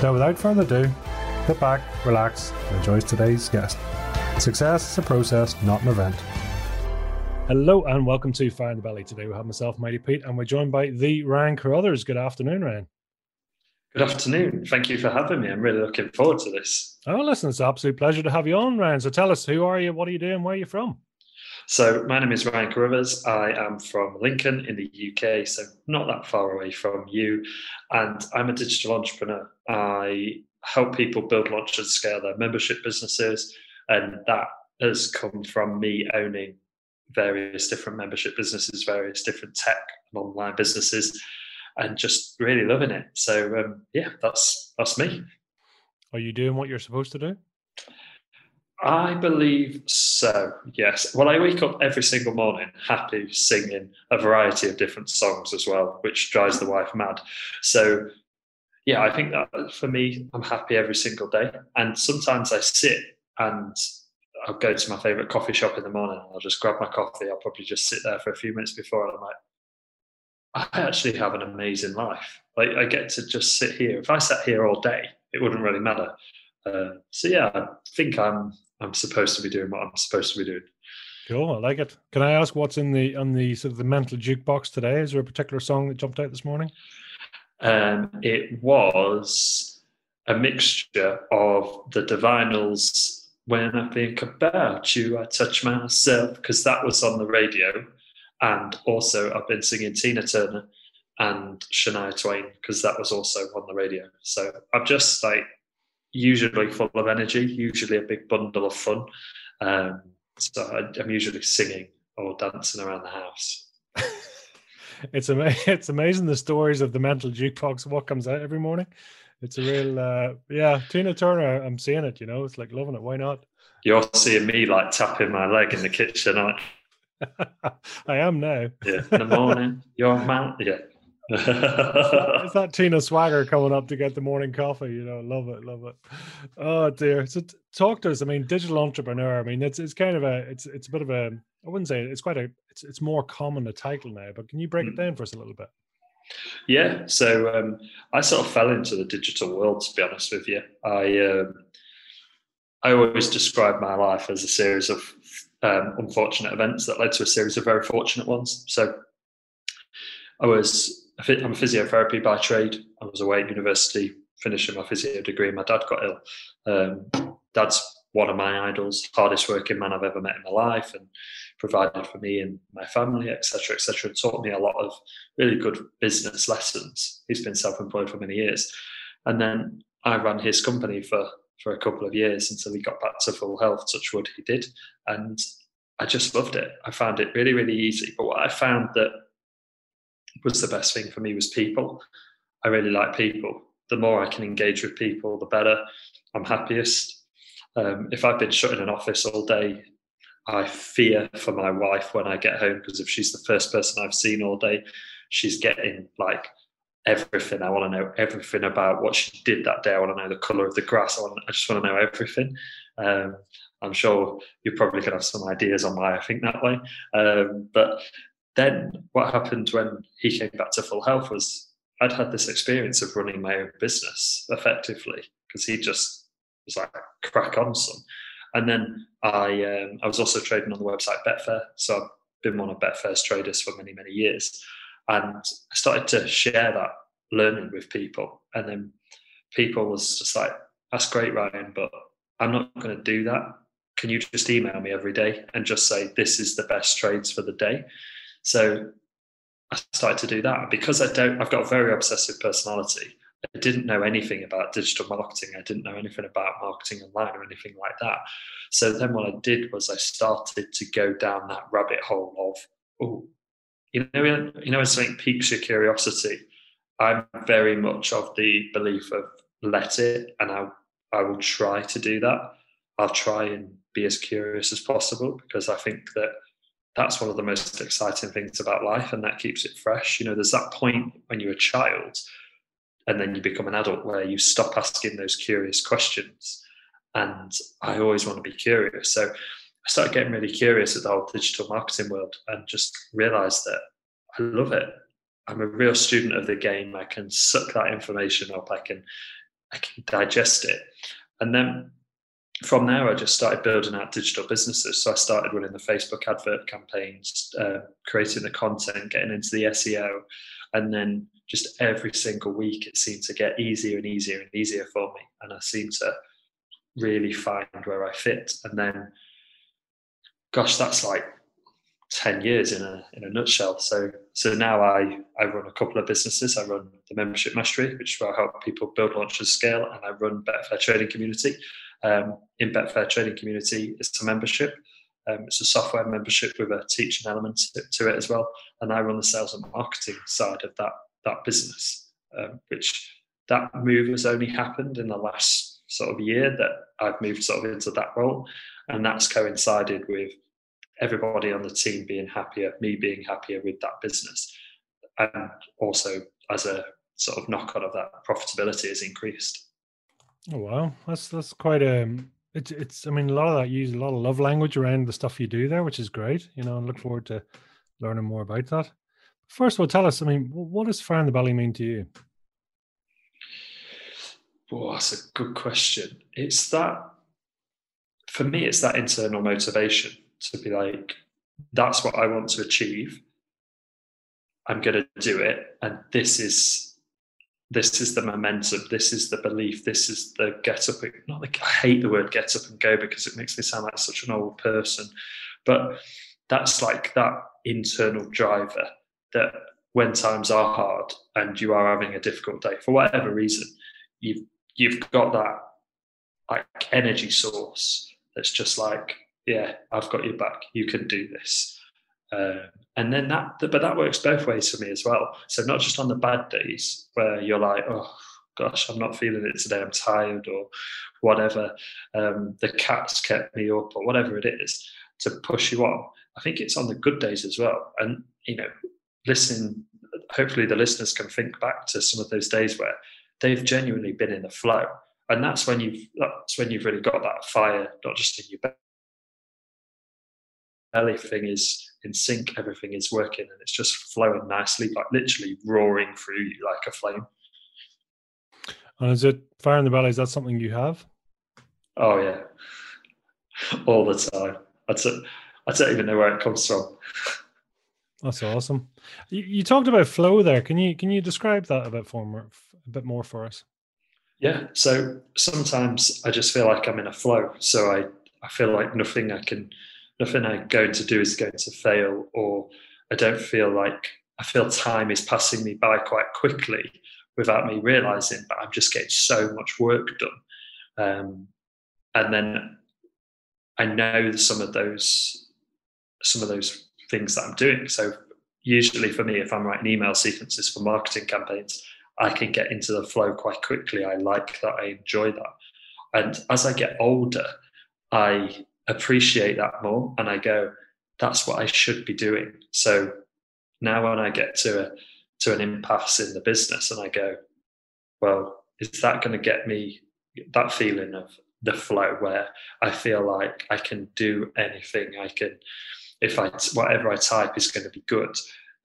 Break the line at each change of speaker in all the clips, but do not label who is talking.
So, without further ado, sit back, relax, and enjoy today's guest. Success is a process, not an event. Hello and welcome to Fire in the Belly. Today we have myself, Mighty Pete, and we're joined by the Ryan Carruthers. Good afternoon, Ryan.
Good afternoon. Thank you for having me. I'm really looking forward to this.
Oh, listen, it's an absolute pleasure to have you on, Ryan. So tell us, who are you? What are you doing? Where are you from?
So my name is Ryan Carruthers. I am from Lincoln in the UK, so not that far away from you. And I'm a digital entrepreneur. I help people build, launch, and scale their membership businesses. And that has come from me owning various different membership businesses, various different tech and online businesses, and just really loving it. So um, yeah, that's that's me.
Are you doing what you're supposed to do?
I believe so. Yes. Well, I wake up every single morning happy singing a variety of different songs as well, which drives the wife mad. So yeah, I think that for me, I'm happy every single day. And sometimes I sit and I'll go to my favorite coffee shop in the morning. and I'll just grab my coffee. I'll probably just sit there for a few minutes before, and I'm like, I actually have an amazing life. Like I get to just sit here. If I sat here all day, it wouldn't really matter. Uh, so yeah, I think I'm I'm supposed to be doing what I'm supposed to be doing.
Cool, I like it. Can I ask what's in the on the sort of the mental jukebox today? Is there a particular song that jumped out this morning?
Um, it was a mixture of the Divinyls when I think about you, I touch myself because that was on the radio. And also, I've been singing Tina Turner and Shania Twain because that was also on the radio. So I've just like usually full of energy, usually a big bundle of fun. Um, so I, I'm usually singing or dancing around the house.
it's ama- it's amazing the stories of the mental jukebox. What comes out every morning? it's a real uh, yeah tina turner i'm seeing it you know it's like loving it why not
you're seeing me like tapping my leg in the kitchen aren't
i am now
yeah in the morning you're man yeah
it's that Tina Swagger coming up to get the morning coffee. You know, love it, love it. Oh dear. So t- talk to us. I mean, digital entrepreneur. I mean, it's it's kind of a it's it's a bit of a I wouldn't say it's quite a it's it's more common a title now. But can you break mm. it hmm. down for us a little bit?
Yeah, so um, I sort of fell into the digital world. To be honest with you, I um, I always describe my life as a series of um, unfortunate events that led to a series of very fortunate ones. So I was I'm a physiotherapy by trade. I was away at university finishing my physio degree. My dad got ill. Um, dad's one of my idols, hardest working man I've ever met in my life, and provided for me and my family, etc., etc., and taught me a lot of really good business lessons. He's been self-employed for many years, and then I ran his company for for a couple of years until he got back to full health. Touch wood, he did, and I just loved it. I found it really, really easy. But what I found that was the best thing for me was people. I really like people. The more I can engage with people, the better. I'm happiest. Um, if I've been shut in an office all day, I fear for my wife when I get home because if she's the first person I've seen all day, she's getting like everything. I want to know everything about what she did that day. I want to know the color of the grass. I, want to, I just want to know everything. Um, I'm sure you're probably could have some ideas on why I think that way. Um, but then what happened when he came back to full health was I'd had this experience of running my own business effectively because he just was like crack on some. And then I um, I was also trading on the website Betfair, so I've been one of Betfair's traders for many many years, and I started to share that learning with people, and then people was just like, "That's great, Ryan, but I'm not going to do that. Can you just email me every day and just say this is the best trades for the day?" So I started to do that because I don't. I've got a very obsessive personality. I didn't know anything about digital marketing. I didn't know anything about marketing online or anything like that. So then what I did was I started to go down that rabbit hole of, oh, you know, you know, when something piques your curiosity. I'm very much of the belief of let it, and I I will try to do that. I'll try and be as curious as possible because I think that that's one of the most exciting things about life and that keeps it fresh. You know, there's that point when you're a child and then you become an adult where you stop asking those curious questions. And I always want to be curious. So I started getting really curious at the whole digital marketing world and just realized that I love it. I'm a real student of the game. I can suck that information up. I can I can digest it. And then from there, I just started building out digital businesses. So I started running the Facebook advert campaigns, uh, creating the content, getting into the SEO, and then just every single week it seemed to get easier and easier and easier for me, and I seemed to really find where I fit. And then, gosh, that's like ten years in a in a nutshell. So so now I I run a couple of businesses. I run the Membership Mastery, which is where I help people build, launch, and scale, and I run Betfair Trading Community um, in Betfair Trading Community. It's a membership. Um, it's a software membership with a teaching element to, to, it as well. And I run the sales and marketing side of that that business, um, which that move has only happened in the last sort of year that I've moved sort of into that role, and that's coincided with everybody on the team being happier, me being happier with that business, and also as a sort of knock on of that profitability has increased.
Oh wow, that's that's quite a. Um, it's it's. I mean, a lot of that use a lot of love language around the stuff you do there, which is great. You know, and look forward to learning more about that. First of all, tell us. I mean, what does fire in the belly mean to you?
Well, that's a good question. It's that for me. It's that internal motivation to be like, that's what I want to achieve. I'm going to do it, and this is this is the momentum, this is the belief, this is the get up. Not like I hate the word get up and go because it makes me sound like such an old person, but that's like that internal driver that when times are hard and you are having a difficult day for whatever reason, you've you've got that like energy source that's just like, yeah, I've got your back. You can do this. Um, and then that but that works both ways for me as well. So not just on the bad days where you're like oh gosh i'm not feeling it today i'm tired or whatever um, the cat's kept me up or whatever it is to push you on. I think it's on the good days as well. And you know listen hopefully the listeners can think back to some of those days where they've genuinely been in the flow. And that's when you've that's when you've really got that fire not just in your everything is in sync, everything is working, and it's just flowing nicely, like literally roaring through you like a flame.
And is it fire in the belly? Is that something you have?
Oh yeah, all the time. I don't, I don't even know where it comes from.
That's awesome. You, you, talked about flow there. Can you can you describe that a bit for more, a bit more for us?
Yeah. So sometimes I just feel like I'm in a flow. So I I feel like nothing I can nothing I'm going to do is going to fail, or I don't feel like I feel time is passing me by quite quickly without me realizing, but I'm just getting so much work done. Um, and then I know some of those some of those things that I'm doing. So usually for me, if I'm writing email sequences for marketing campaigns, I can get into the flow quite quickly. I like that. I enjoy that. And as I get older, I appreciate that more and I go, that's what I should be doing. So now when I get to a to an impasse in the business and I go, well, is that going to get me that feeling of the flow where I feel like I can do anything I can if I whatever I type is going to be good,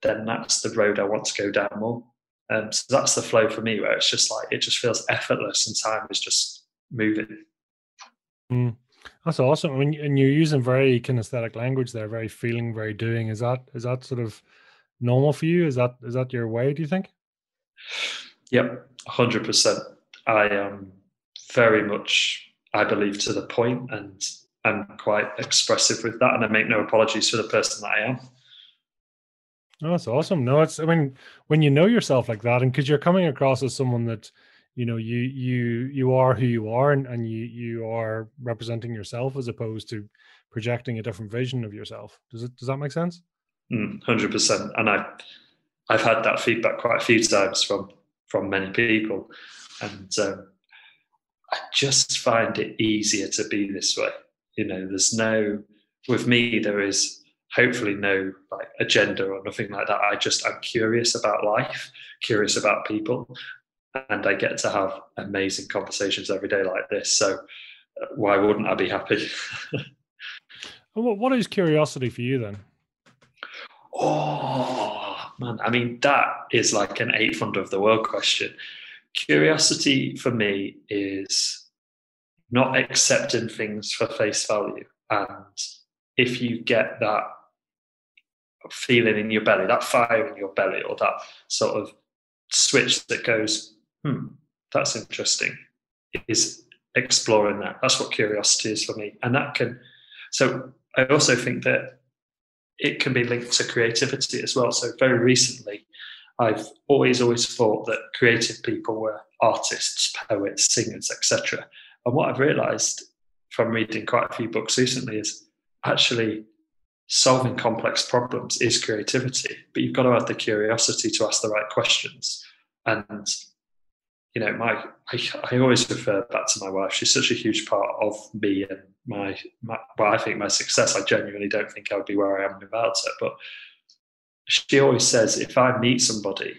then that's the road I want to go down more. Um, so that's the flow for me, where it's just like it just feels effortless and time is just moving.
Mm. That's awesome. I mean, and you're using very kinesthetic language there, very feeling, very doing. Is that is that sort of normal for you? Is that is that your way? Do you think?
Yep, hundred percent. I am very much, I believe, to the point, and I'm quite expressive with that, and I make no apologies for the person that I am.
Oh, that's awesome. No, it's. I mean, when you know yourself like that, and because you're coming across as someone that you know you you you are who you are and, and you you are representing yourself as opposed to projecting a different vision of yourself. Does it does that make sense?
Mm, 100% and i i've had that feedback quite a few times from from many people. And um, I just find it easier to be this way. You know, there's no with me there is hopefully no like agenda or nothing like that. I just I'm curious about life, curious about people, and I get to have amazing conversations every day like this. So uh, why wouldn't I be happy?
what is curiosity for you then?
Oh man, I mean that is like an eighth wonder of the world question. Curiosity for me is not accepting things for face value, and if you get that feeling in your belly, that fire in your belly, or that sort of switch that goes, hmm, that's interesting, is exploring that. That's what curiosity is for me. And that can, so I also think that it can be linked to creativity as well. So very recently, I've always, always thought that creative people were artists, poets, singers, etc. And what I've realized from reading quite a few books recently is actually solving complex problems is creativity, but you've got to have the curiosity to ask the right questions. And you know, my I, I always refer back to my wife. She's such a huge part of me and my, my well, I think my success. I genuinely don't think I would be where I am without her. But she always says, if I meet somebody,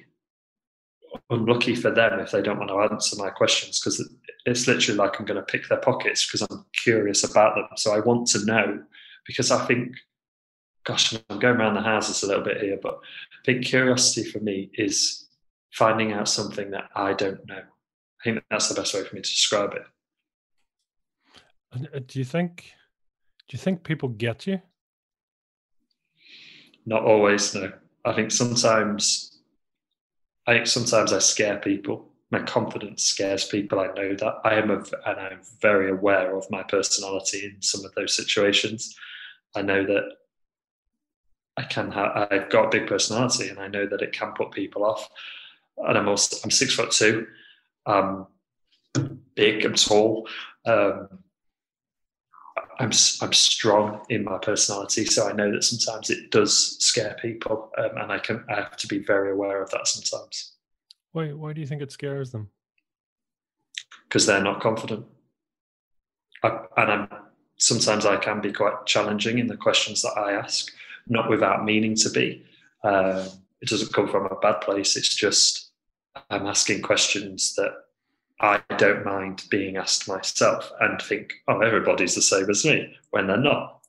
unlucky for them if they don't want to answer my questions because it's literally like I'm going to pick their pockets because I'm curious about them. So I want to know because I think gosh, I'm going around the houses a little bit here, but big curiosity for me is finding out something that I don't know. I think that's the best way for me to describe it.
Uh, do you think? Do you think people get you?
Not always. No, I think sometimes. I think sometimes I scare people. My confidence scares people. I know that I am, a, and I'm very aware of my personality in some of those situations. I know that I can have, I've got a big personality and I know that it can put people off. And I'm also, I'm six foot two, um, big, I'm tall. Um, I'm, I'm strong in my personality. So I know that sometimes it does scare people. Um, and I can, I have to be very aware of that sometimes.
Why, why do you think it scares them?
Because they're not confident. I, and I'm, sometimes I can be quite challenging in the questions that I ask not without meaning to be. Uh, it doesn't come from a bad place. It's just I'm asking questions that I don't mind being asked myself and think, oh, everybody's the same as me when they're not.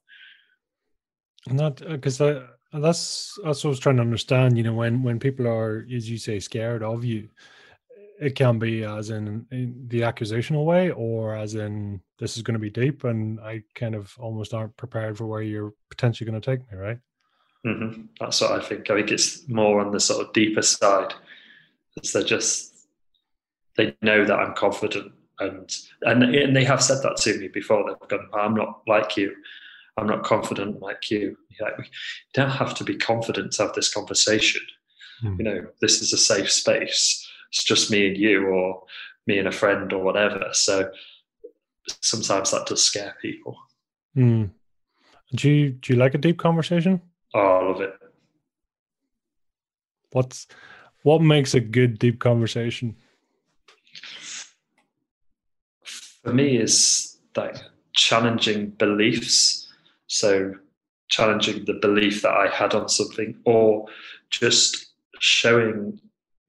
Not because uh, that's that's what I was trying to understand. You know, when when people are, as you say, scared of you, it can be as in, in, the accusational way or as in this is going to be deep and i kind of almost aren't prepared for where you're potentially going to take me right
Mm-hmm. That's what I think. I think it's more on the sort of deeper side. It's they're just they know that I'm confident, and and and they have said that to me before. They've gone, "I'm not like you. I'm not confident like you." Like, you don't have to be confident to have this conversation. Mm. You know, this is a safe space. It's just me and you, or me and a friend, or whatever. So sometimes that does scare people.
Mm. Do you do you like a deep conversation?
Oh, I love it.
What's what makes a good deep conversation?
For me, is like challenging beliefs. So challenging the belief that I had on something, or just showing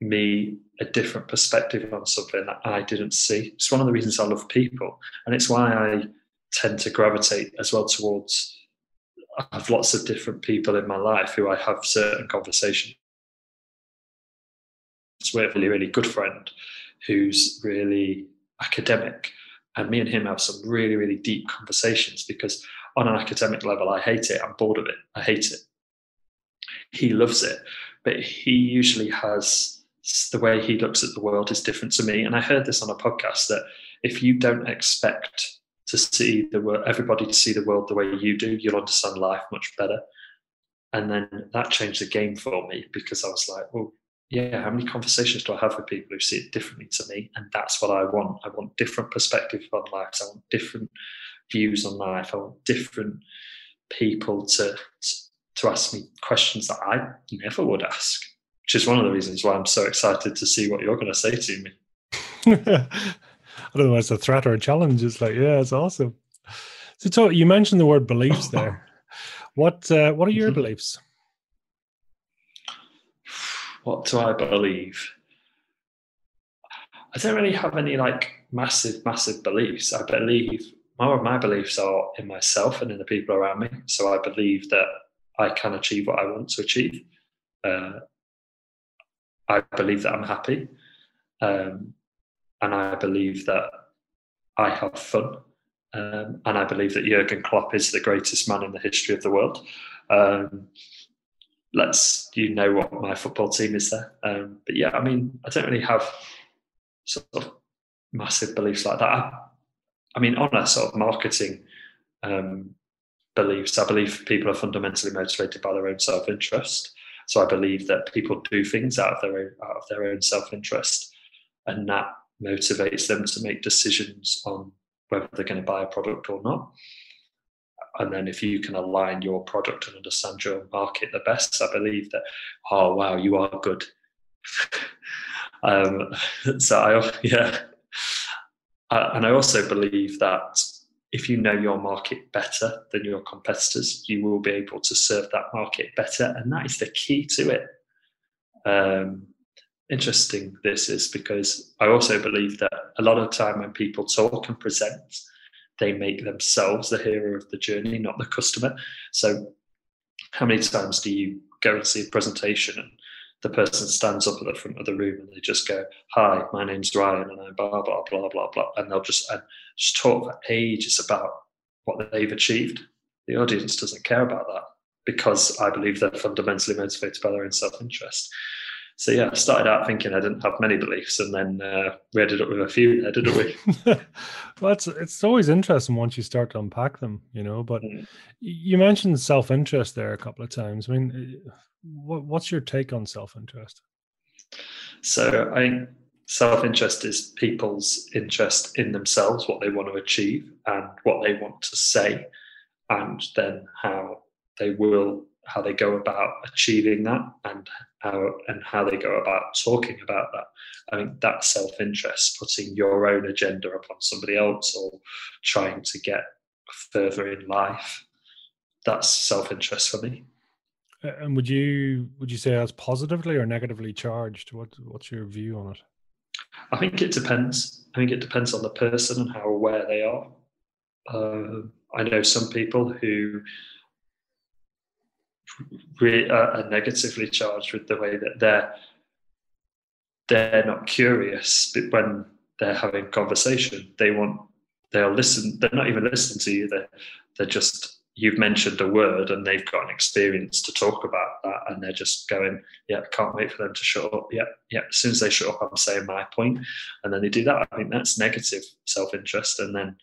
me a different perspective on something that I didn't see. It's one of the reasons I love people, and it's why I tend to gravitate as well towards I have lots of different people in my life who I have certain conversations A really, really good friend who's really academic, and me and him have some really, really deep conversations because on an academic level, I hate it. I'm bored of it. I hate it. He loves it, but he usually has the way he looks at the world is different to me. And I heard this on a podcast that if you don't expect to see the world, everybody to see the world the way you do, you'll understand life much better. And then that changed the game for me because I was like, well, yeah, how many conversations do I have with people who see it differently to me? And that's what I want. I want different perspectives on life. I want different views on life. I want different people to, to, to ask me questions that I never would ask, which is one of the reasons why I'm so excited to see what you're going to say to me.
I don't know if it's a threat or a challenge. It's like, yeah, it's awesome. So, so you mentioned the word beliefs there. What uh, what are your mm-hmm. beliefs?
What do I believe? I don't really have any like massive, massive beliefs. I believe more of my beliefs are in myself and in the people around me. So I believe that I can achieve what I want to achieve. Uh, I believe that I'm happy. Um, and I believe that I have fun. Um, and I believe that Jurgen Klopp is the greatest man in the history of the world. Um, let's you know what my football team is there. Um, but yeah, I mean, I don't really have sort of massive beliefs like that. I, I mean, on a sort of marketing um, beliefs, I believe people are fundamentally motivated by their own self-interest. So I believe that people do things out of their own, out of their own self-interest, and that motivates them to make decisions on whether they're going to buy a product or not. And then if you can align your product and understand your market the best, I believe that, oh, wow, you are good. um, so I, yeah. Uh, and I also believe that if you know your market better than your competitors, you will be able to serve that market better. And that is the key to it. Um, interesting this is because I also believe that a lot of time when people talk and present, they make themselves the hero of the journey, not the customer. So, how many times do you go and see a presentation and the person stands up at the front of the room and they just go, "Hi, my name's Ryan, and I'm blah blah blah blah blah," and they'll just and just talk for ages about what they've achieved. The audience doesn't care about that because I believe they're fundamentally motivated by their own self-interest so yeah, I started out thinking I didn't have many beliefs, and then uh, we ended up with a few there, didn't we?
well, it's it's always interesting once you start to unpack them, you know. But mm. you mentioned self interest there a couple of times. I mean, uh, what, what's your take on self interest?
So I think self interest is people's interest in themselves, what they want to achieve, and what they want to say, and then how they will how they go about achieving that and how and how they go about talking about that. I think that self-interest, putting your own agenda upon somebody else or trying to get further in life, that's self-interest for me.
And would you would you say that's positively or negatively charged? What what's your view on it?
I think it depends. I think it depends on the person and how aware they are. Uh, I know some people who re- uh, are negatively charged with the way that they're they're not curious when they're having conversation. They want they'll listen they're not even listening to you. They're, they're just you've mentioned a word and they've got an experience to talk about that and they're just going yeah can't wait for them to shut up. Yeah yeah as soon as they shut up i'm saying my point. And then they do that. I think that's negative self-interest and then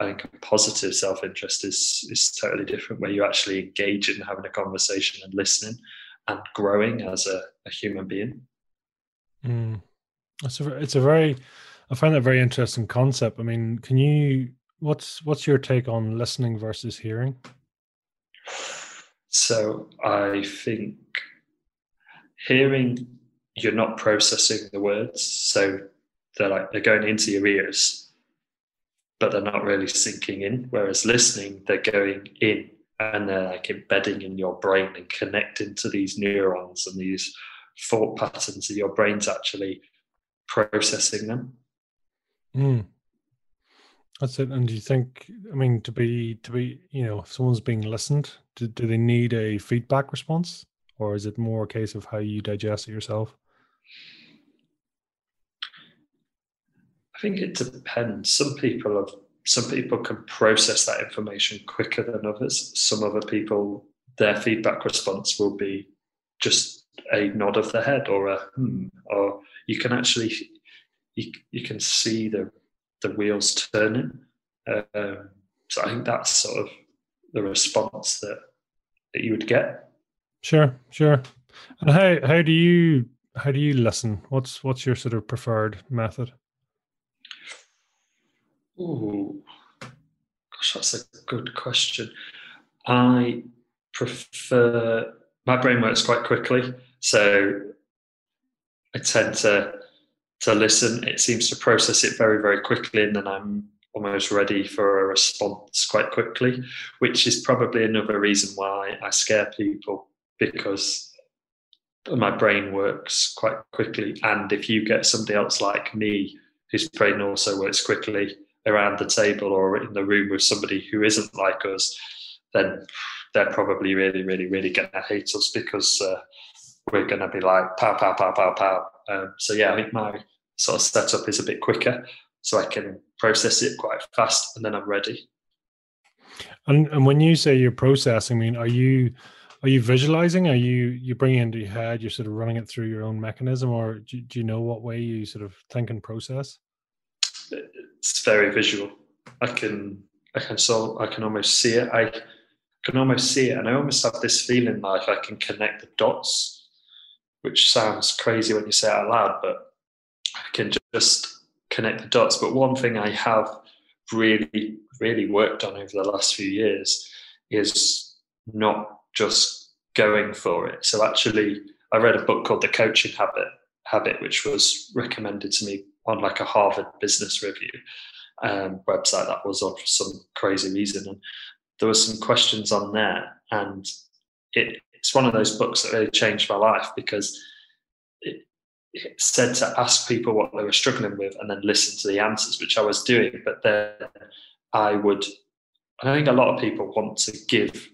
I think a positive self interest is is totally different, where you actually engage in having a conversation and listening and growing as a, a human being.
Mm. It's a it's a very I find that very interesting concept. I mean, can you what's what's your take on listening versus hearing?
So I think hearing you're not processing the words, so they're like they're going into your ears but they're not really sinking in. Whereas listening, they're going in and they're like embedding in your brain and connecting to these neurons and these thought patterns and your brain's actually processing them.
Mm. That's it. And do you think, I mean, to be, to be, you know, if someone's being listened, do, do they need a feedback response or is it more a case of how you digest it yourself?
I think it depends. Some people have some people can process that information quicker than others. Some other people, their feedback response will be just a nod of the head or a hmm, or you can actually you, you can see the the wheels turning. Um, so I think that's sort of the response that that you would get.
Sure, sure. And how how do you how do you listen? What's what's your sort of preferred method?
Ooh, gosh, that's a good question. I prefer my brain works quite quickly, so I tend to to listen. It seems to process it very, very quickly, and then I'm almost ready for a response quite quickly, which is probably another reason why I scare people because my brain works quite quickly. And if you get somebody else like me, whose brain also works quickly around the table or in the room with somebody who isn't like us, then they're probably really, really, really going to hate us because uh, we're going to be like pow, pow, pow, pow, pow. Um, so yeah, I think my sort of setup is a bit quicker, so I can process it quite fast, and then I'm ready.
And and when you say you're processing, I mean, are you are you visualizing? Are you you bring it into your head? You're sort of running it through your own mechanism, or do, do you know what way you sort of think and process?
It's very visual. I can I can so I can almost see it. I can almost see it, and I almost have this feeling like I can connect the dots, which sounds crazy when you say it out loud, but I can just connect the dots. But one thing I have really, really worked on over the last few years is not just going for it. So actually, I read a book called The Coaching Habit, Habit, which was recommended to me on like a Harvard Business Review um, website that was on for some crazy reason, and there were some questions on there, and it, it's one of those books that really changed my life because it, it said to ask people what they were struggling with and then listen to the answers, which I was doing. But then I would, I think a lot of people want to give,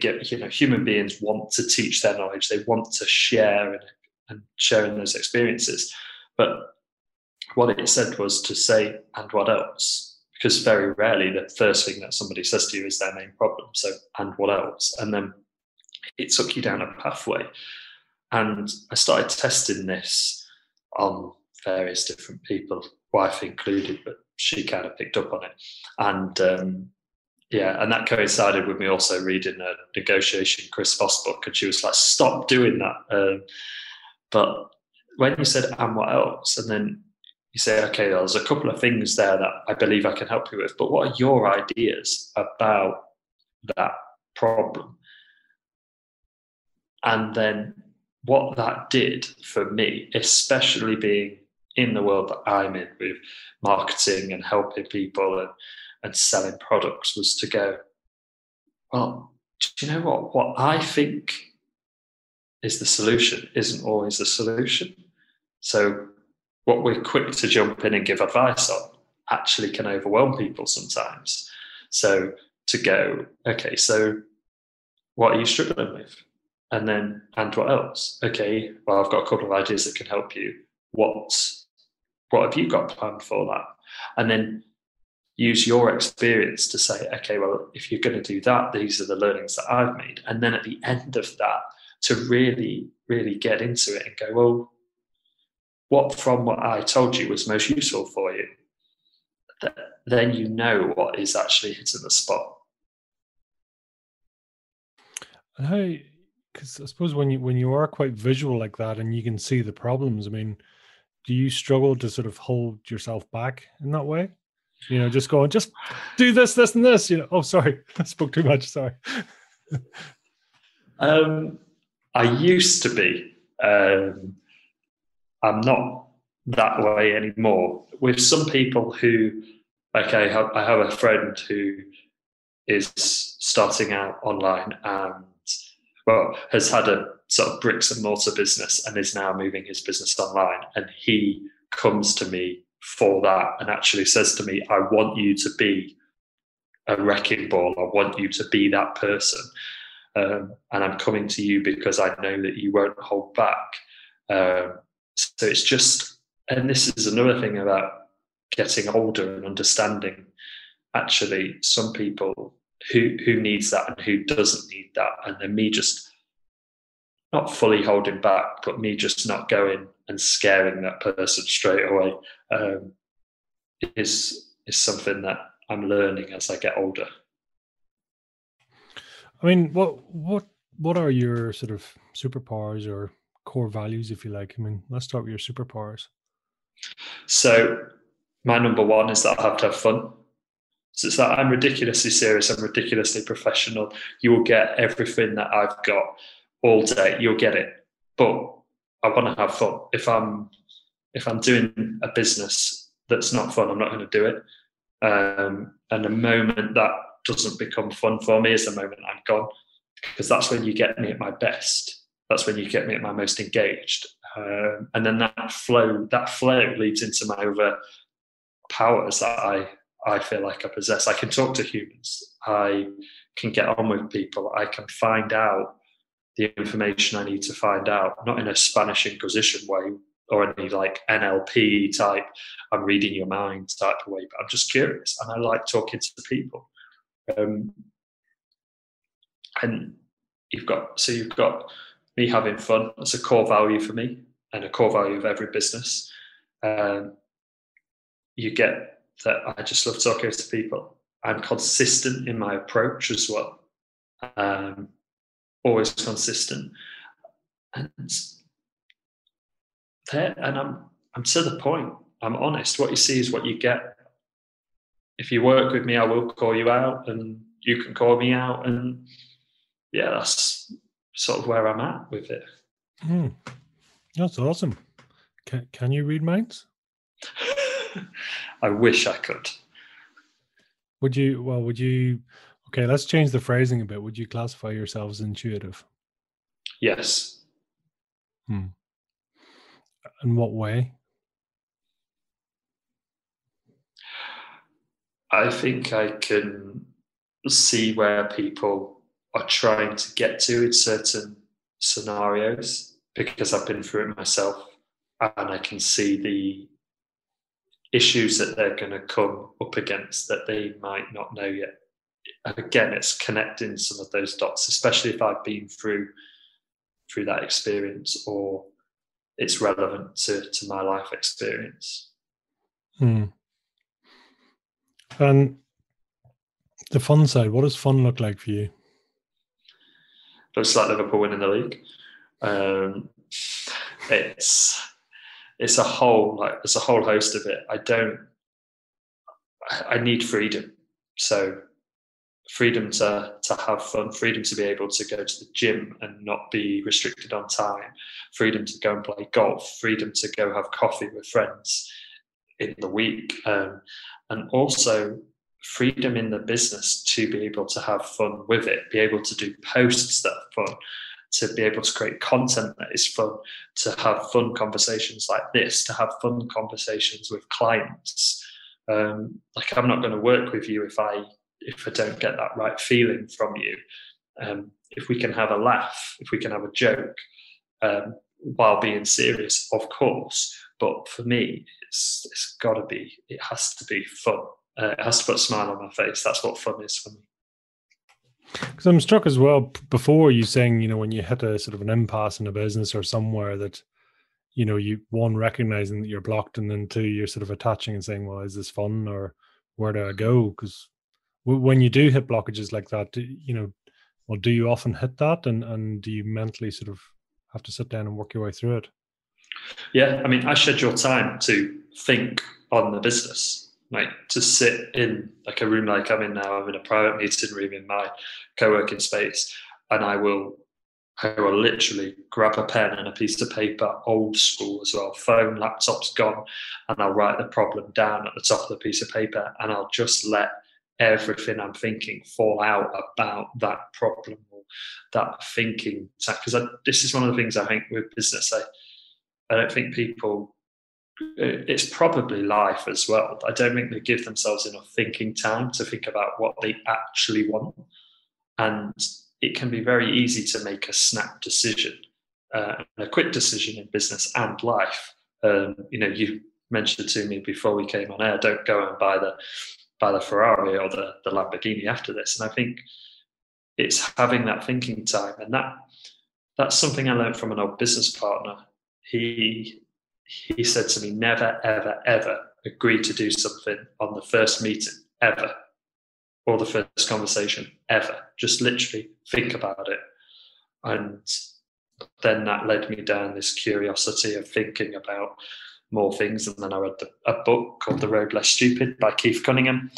get, you know, human beings want to teach their knowledge. They want to share and, and sharing those experiences. But what it said was to say, and what else? Because very rarely the first thing that somebody says to you is their main problem. So, and what else? And then it took you down a pathway and I started testing this on various different people, wife included, but she kind of picked up on it. And um, yeah, and that coincided with me also reading a negotiation Chris Voss book, and she was like, "Stop doing that." Um, but when you said, "And what else?" and then you say, "Okay, there's a couple of things there that I believe I can help you with," but what are your ideas about that problem? And then what that did for me, especially being in the world that I'm in with marketing and helping people and, and selling products, was to go, well, do you know what? What I think is the solution isn't always the solution. So, what we're quick to jump in and give advice on actually can overwhelm people sometimes. So, to go, okay, so what are you struggling with? and then and what else okay well i've got a couple of ideas that can help you what what have you got planned for that and then use your experience to say okay well if you're going to do that these are the learnings that i've made and then at the end of that to really really get into it and go well what from what i told you was most useful for you then you know what is actually hitting the spot
and how because I suppose when you when you are quite visual like that and you can see the problems, I mean, do you struggle to sort of hold yourself back in that way? You know, just going, just do this, this, and this. You know, oh, sorry, I spoke too much. Sorry.
um, I used to be. Um, I'm not that way anymore. With some people who, like, I have, I have a friend who is starting out online and well, has had a sort of bricks and mortar business and is now moving his business online. And he comes to me for that and actually says to me, I want you to be a wrecking ball. I want you to be that person. Um, and I'm coming to you because I know that you won't hold back. Um, so it's just, and this is another thing about getting older and understanding actually some people who who needs that and who doesn't need that, and then me just not fully holding back, but me just not going and scaring that person straight away um, is is something that I'm learning as I get older.
I mean, what what what are your sort of superpowers or core values, if you like? I mean, let's start with your superpowers.
So, my number one is that I have to have fun. So it's that I'm ridiculously serious, I'm ridiculously professional. You will get everything that I've got all day. You'll get it. But I want to have fun. If I'm if I'm doing a business that's not fun, I'm not going to do it. Um, and the moment that doesn't become fun for me is the moment I'm gone, because that's when you get me at my best. That's when you get me at my most engaged. Um, and then that flow, that flow leads into my other powers that I I feel like I possess. I can talk to humans. I can get on with people. I can find out the information I need to find out, not in a Spanish Inquisition way or any like NLP type, I'm reading your mind type of way, but I'm just curious and I like talking to people. Um, and you've got, so you've got me having fun. That's a core value for me and a core value of every business. Um, you get that I just love talking to people. I'm consistent in my approach as well. Um, always consistent. And there, and I'm I'm to the point. I'm honest. What you see is what you get. If you work with me, I will call you out, and you can call me out, and yeah, that's sort of where I'm at with it.
Mm. That's awesome. Can can you read minds?
I wish I could.
Would you? Well, would you? Okay, let's change the phrasing a bit. Would you classify yourself as intuitive?
Yes.
Hmm. In what way?
I think I can see where people are trying to get to in certain scenarios because I've been through it myself and I can see the issues that they're going to come up against that they might not know yet. Again, it's connecting some of those dots, especially if I've been through through that experience or it's relevant to, to my life experience.
Hmm. And the fun side, what does fun look like for you?
Looks like Liverpool winning the league. Um, it's it's a whole like there's a whole host of it. I don't. I need freedom. So freedom to to have fun, freedom to be able to go to the gym and not be restricted on time, freedom to go and play golf, freedom to go have coffee with friends in the week, um, and also freedom in the business to be able to have fun with it, be able to do posts that are fun, to be able to create content that is fun, to have fun conversations like this, to have fun conversations with clients. Um, like I'm not going to work with you if I if I don't get that right feeling from you. Um, if we can have a laugh, if we can have a joke, um, while being serious, of course. But for me, it's it's got to be. It has to be fun. Uh, it has to put a smile on my face. That's what fun is for me.
Because I'm struck as well before you saying, you know, when you hit a sort of an impasse in a business or somewhere that, you know, you one recognizing that you're blocked, and then two, you're sort of attaching and saying, well, is this fun or where do I go? Because when you do hit blockages like that, you know, well, do you often hit that, and and do you mentally sort of have to sit down and work your way through it?
Yeah, I mean, I schedule time to think on the business like to sit in like a room like I'm in now. I'm in a private meeting room in my co-working space, and I will I will literally grab a pen and a piece of paper, old school as well. Phone, laptop's gone, and I'll write the problem down at the top of the piece of paper, and I'll just let everything I'm thinking fall out about that problem or that thinking. Because this is one of the things I think with business, I, I don't think people it's probably life as well. I don't think they give themselves enough thinking time to think about what they actually want. And it can be very easy to make a snap decision, uh, a quick decision in business and life. Um, you know, you mentioned to me before we came on air, don't go and buy the buy the Ferrari or the, the Lamborghini after this. And I think it's having that thinking time. And that that's something I learned from an old business partner. He he said to me, never, ever, ever agree to do something on the first meeting, ever, or the first conversation, ever. Just literally think about it. And then that led me down this curiosity of thinking about more things. And then I read the, a book called The Road Less Stupid by Keith Cunningham.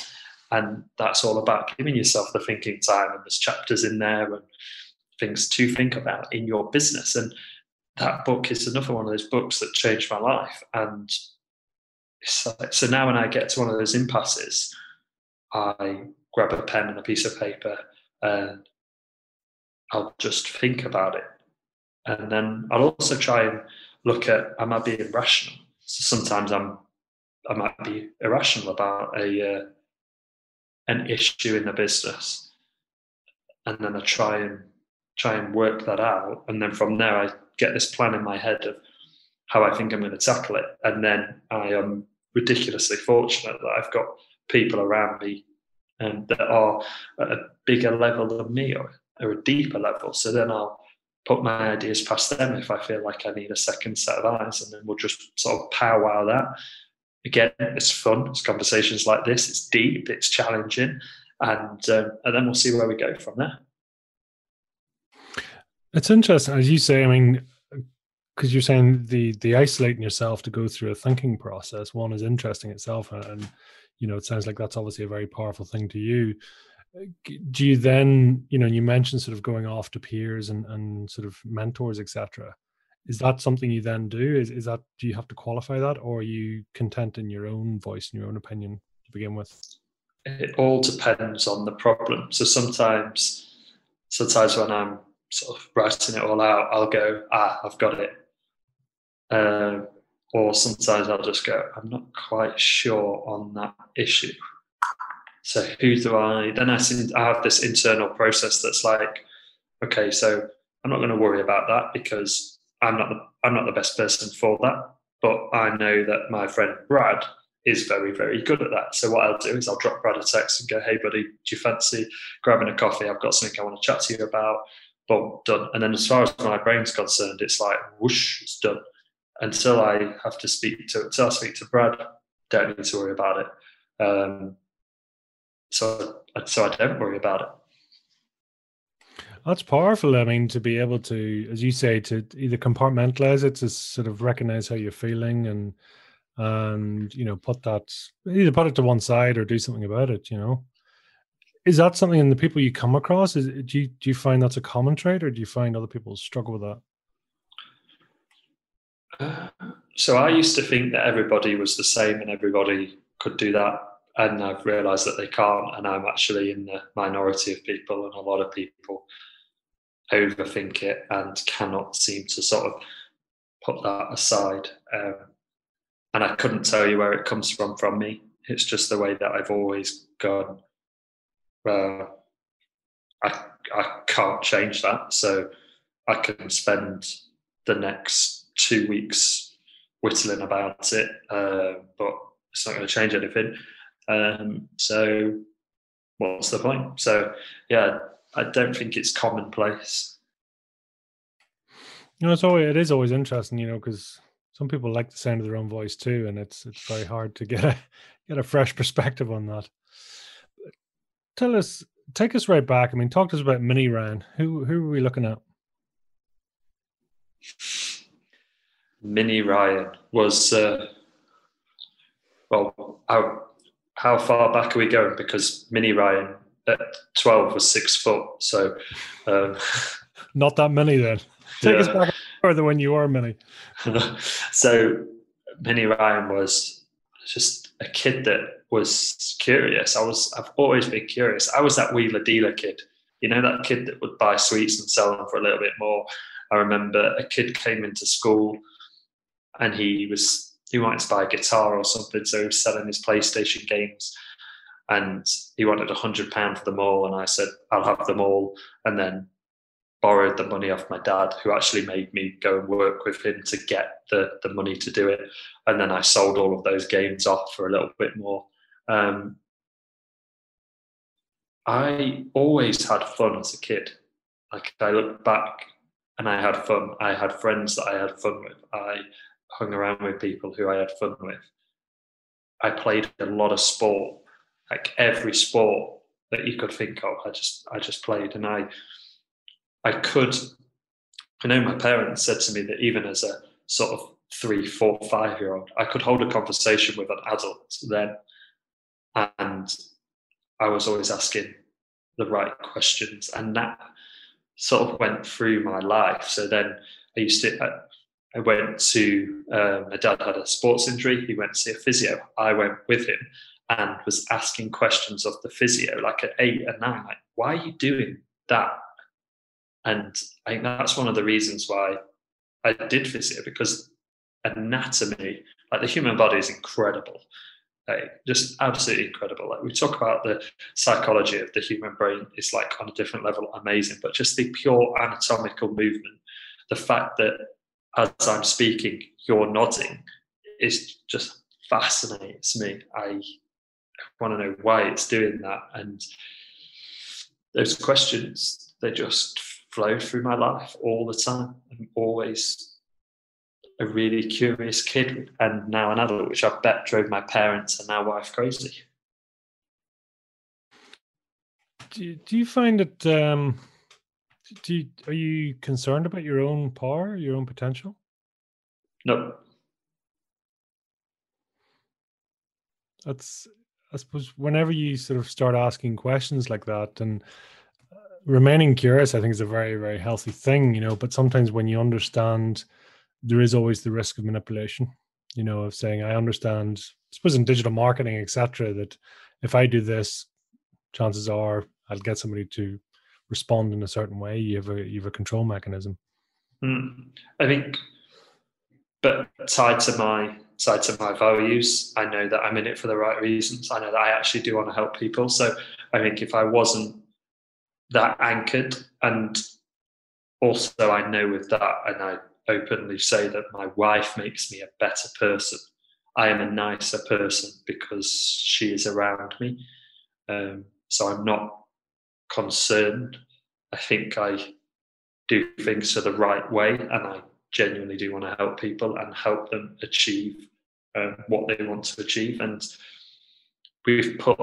And that's all about giving yourself the thinking time. And there's chapters in there and things to think about in your business. And that book is another one of those books that changed my life. And so now when I get to one of those impasses, I grab a pen and a piece of paper and I'll just think about it. And then I'll also try and look at am I being rational? So sometimes I'm I might be irrational about a uh, an issue in the business, and then I try and try and work that out, and then from there I get this plan in my head of how I think I'm going to tackle it, and then I am ridiculously fortunate that I've got people around me um, that are at a bigger level than me or, or a deeper level. So then I'll put my ideas past them if I feel like I need a second set of eyes, and then we'll just sort of powwow that. Again, it's fun. It's conversations like this. It's deep. It's challenging, and um, and then we'll see where we go from there.
It's interesting, as you say. I mean, because you're saying the the isolating yourself to go through a thinking process. One is interesting itself, and, you know, it sounds like that's obviously a very powerful thing to you do you then you know you mentioned sort of going off to peers and, and sort of mentors etc is that something you then do is, is that do you have to qualify that or are you content in your own voice and your own opinion to begin with
it all depends on the problem so sometimes sometimes when i'm sort of writing it all out i'll go ah i've got it uh, or sometimes i'll just go i'm not quite sure on that issue so who do I? Then I, seem I have this internal process that's like, okay, so I'm not going to worry about that because I'm not the I'm not the best person for that. But I know that my friend Brad is very very good at that. So what I'll do is I'll drop Brad a text and go, hey buddy, do you fancy grabbing a coffee? I've got something I want to chat to you about. Boom, done. And then as far as my brain's concerned, it's like whoosh, it's done. Until I have to speak to until I speak to Brad, don't need to worry about it. Um, so so I don't worry about it.
That's powerful. I mean, to be able to, as you say, to either compartmentalize it, to sort of recognize how you're feeling, and and you know, put that either put it to one side or do something about it. You know, is that something in the people you come across? Is do you do you find that's a common trait, or do you find other people struggle with that?
Uh, so I used to think that everybody was the same and everybody could do that and I've realised that they can't, and I'm actually in the minority of people, and a lot of people overthink it and cannot seem to sort of put that aside. Um, and I couldn't tell you where it comes from from me. It's just the way that I've always gone. Uh, I I can't change that, so I can spend the next two weeks whittling about it, uh, but it's not going to change anything. Um, so what's the point? So yeah, I don't think it's commonplace.
You know, it's always it is always interesting, you know, because some people like the sound of their own voice too, and it's it's very hard to get a get a fresh perspective on that. Tell us, take us right back. I mean, talk to us about Mini Ryan. Who who are we looking at?
Mini Ryan was uh, well, I how far back are we going? Because Mini Ryan at 12 was six foot. So, um,
not that many then. Take yeah. us back further when you were Mini.
so, Mini Ryan was just a kid that was curious. I was, I've always been curious. I was that wheeler dealer kid, you know, that kid that would buy sweets and sell them for a little bit more. I remember a kid came into school and he was he wanted to buy a guitar or something, so he was selling his PlayStation games, and he wanted a hundred pound for them all, and I said I'll have them all, and then borrowed the money off my dad, who actually made me go and work with him to get the the money to do it, and then I sold all of those games off for a little bit more. Um, I always had fun as a kid. Like I look back and I had fun. I had friends that I had fun with. I hung around with people who I had fun with. I played a lot of sport, like every sport that you could think of. I just I just played, and I I could. I know my parents said to me that even as a sort of three, four, five year old, I could hold a conversation with an adult then, and I was always asking the right questions, and that sort of went through my life. So then I used to. I, I went to. Um, my dad had a sports injury. He went to see a physio. I went with him and was asking questions of the physio, like at eight and nine, like, "Why are you doing that?" And I think that's one of the reasons why I did physio because anatomy, like the human body, is incredible. Like, just absolutely incredible. Like we talk about the psychology of the human brain is like on a different level, amazing. But just the pure anatomical movement, the fact that as I'm speaking, you're nodding, is just fascinates me. I want to know why it's doing that, and those questions they just flow through my life all the time. I'm always a really curious kid and now an adult, which I bet drove my parents and now wife crazy.
Do you, do you find it? Um, do you, are you concerned about your own power, your own potential?
No.
That's, I suppose, whenever you sort of start asking questions like that and uh, remaining curious, I think is a very, very healthy thing, you know. But sometimes when you understand there is always the risk of manipulation you know of saying i understand I suppose in digital marketing etc that if i do this chances are i'll get somebody to respond in a certain way. You have a you have a control mechanism.
Mm. i think but tied to my tied to my values i know that i'm in it for the right reasons. I know that i actually do want to help people. So i think if i wasn't that anchored and also i know with that and i openly say that my wife makes me a better person. I am a nicer person because she is around me. Um, so I'm not concerned. I think I do things the right way and I genuinely do want to help people and help them achieve um, what they want to achieve. And we've put,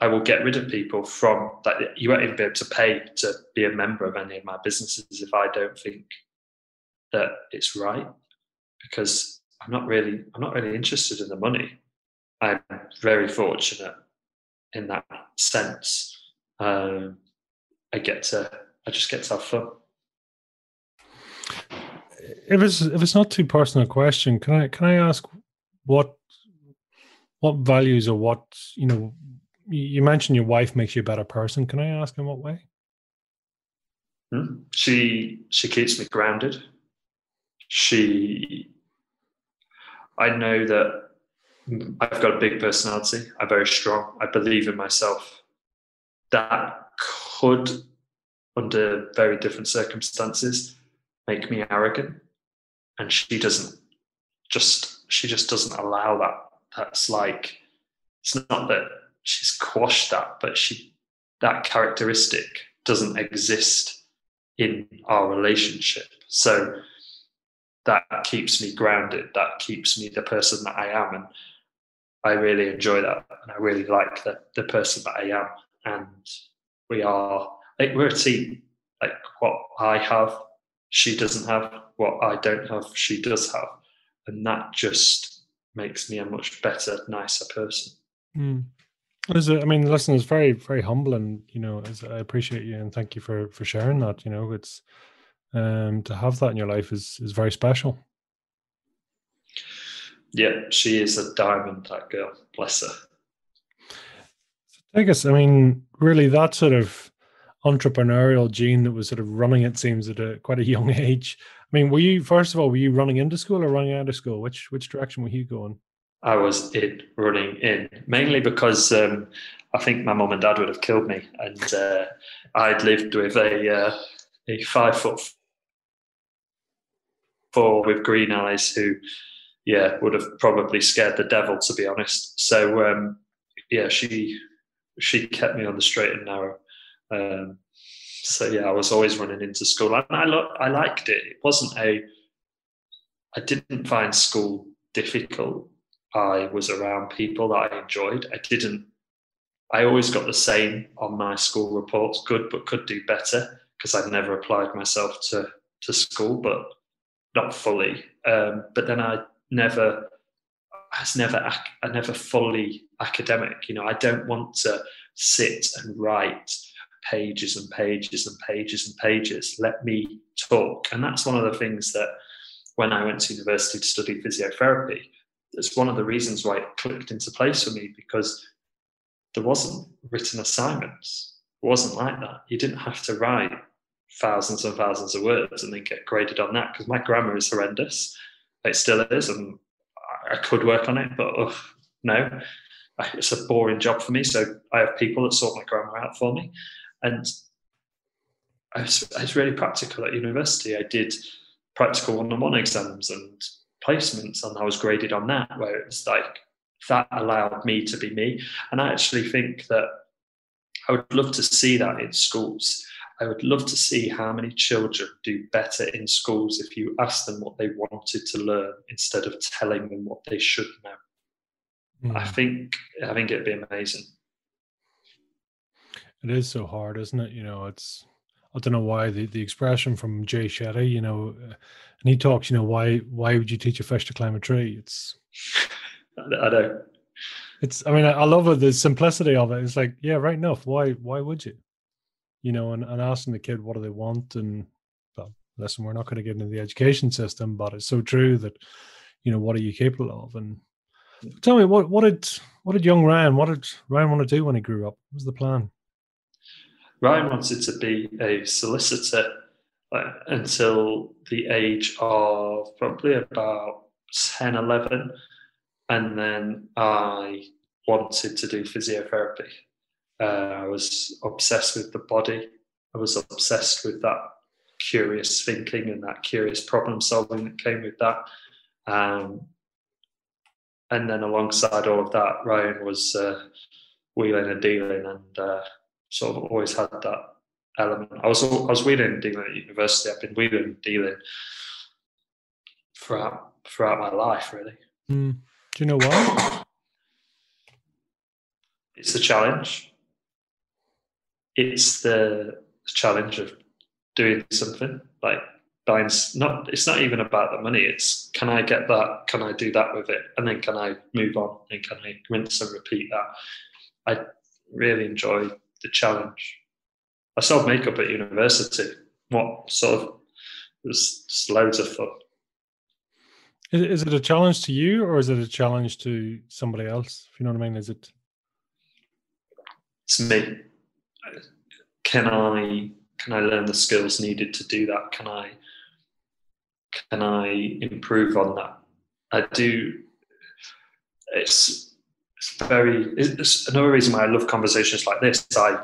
I will get rid of people from that. You won't even be able to pay to be a member of any of my businesses if I don't think that it's right because I'm not really I'm not really interested in the money. I'm very fortunate in that sense. Um, I get to I just get to have fun.
If it's if it's not too personal a question, can I can I ask what what values or what you know you mentioned your wife makes you a better person. Can I ask in what way?
Hmm? She she keeps me grounded she I know that I've got a big personality. I'm very strong. I believe in myself. That could, under very different circumstances, make me arrogant. And she doesn't just she just doesn't allow that. That's like it's not that she's quashed that, but she that characteristic doesn't exist in our relationship. So that keeps me grounded. That keeps me the person that I am. And I really enjoy that. And I really like the, the person that I am. And we are, like, we're a team. Like, what I have, she doesn't have. What I don't have, she does have. And that just makes me a much better, nicer person.
Mm. I mean, listen, it's very, very humbling. You know, I appreciate you and thank you for for sharing that. You know, it's um, to have that in your life is is very special.
Yeah, she is a diamond. That girl, bless her.
I guess I mean, really, that sort of entrepreneurial gene that was sort of running, it seems, at a quite a young age. I mean, were you first of all, were you running into school or running out of school? Which which direction were you going?
I was in running in mainly because um, I think my mum and dad would have killed me, and uh, I'd lived with a uh, a five foot four with green eyes who, yeah, would have probably scared the devil to be honest. So um, yeah, she she kept me on the straight and narrow. Um, so yeah, I was always running into school, and I lo- I liked it. It wasn't a I didn't find school difficult. I was around people that I enjoyed. I didn't. I always got the same on my school reports, good but could do better because I'd never applied myself to to school. But not fully. Um, but then I never, I was never, I never fully academic. You know, I don't want to sit and write pages and pages and pages and pages. Let me talk. And that's one of the things that when I went to university to study physiotherapy, it's one of the reasons why it clicked into place for me because there wasn't written assignments. It wasn't like that. You didn't have to write thousands and thousands of words and then get graded on that because my grammar is horrendous. It still is, and I could work on it, but ugh, no, it's a boring job for me. So I have people that sort my grammar out for me, and I was, I was really practical at university. I did practical one-on-one exams and placements, and I was graded on that. Where it's like that allowed me to be me, and I actually think that I would love to see that in schools. I would love to see how many children do better in schools if you ask them what they wanted to learn instead of telling them what they should know. Mm. I think I think it'd be amazing.
It is so hard, isn't it? You know, it's I don't know why the, the expression from Jay Shetty, you know, and he talks, you know, why why would you teach a fish to climb a tree? It's
I know.
It's I mean I, I love it, the simplicity of it. It's like, yeah, right enough. Why why would you? You know, and, and asking the kid what do they want and well, listen, we're not going to get into the education system, but it's so true that, you know, what are you capable of? And tell me what what did what did young Ryan what did Ryan want to do when he grew up? What was the plan?
Ryan wanted to be a solicitor uh, until the age of probably about 10, 11. And then I wanted to do physiotherapy. Uh, I was obsessed with the body. I was obsessed with that curious thinking and that curious problem solving that came with that. Um, and then alongside all of that, Ryan was uh, wheeling and dealing, and uh, sort of always had that element. I was I was wheeling and dealing at university. I've been wheeling and dealing throughout throughout my life, really.
Mm. Do you know why?
it's the challenge it's the challenge of doing something like buying not it's not even about the money it's can i get that can i do that with it and then can i move on and can i rinse and repeat that. I really enjoy the challenge. I sold makeup at university. What sort of it was loads of fun.
Is, it a challenge to you or is it a challenge to somebody else if you know what i mean? Is it
it's me can I can I learn the skills needed to do that? Can I can I improve on that? I do. It's it's very. It's another reason why I love conversations like this. I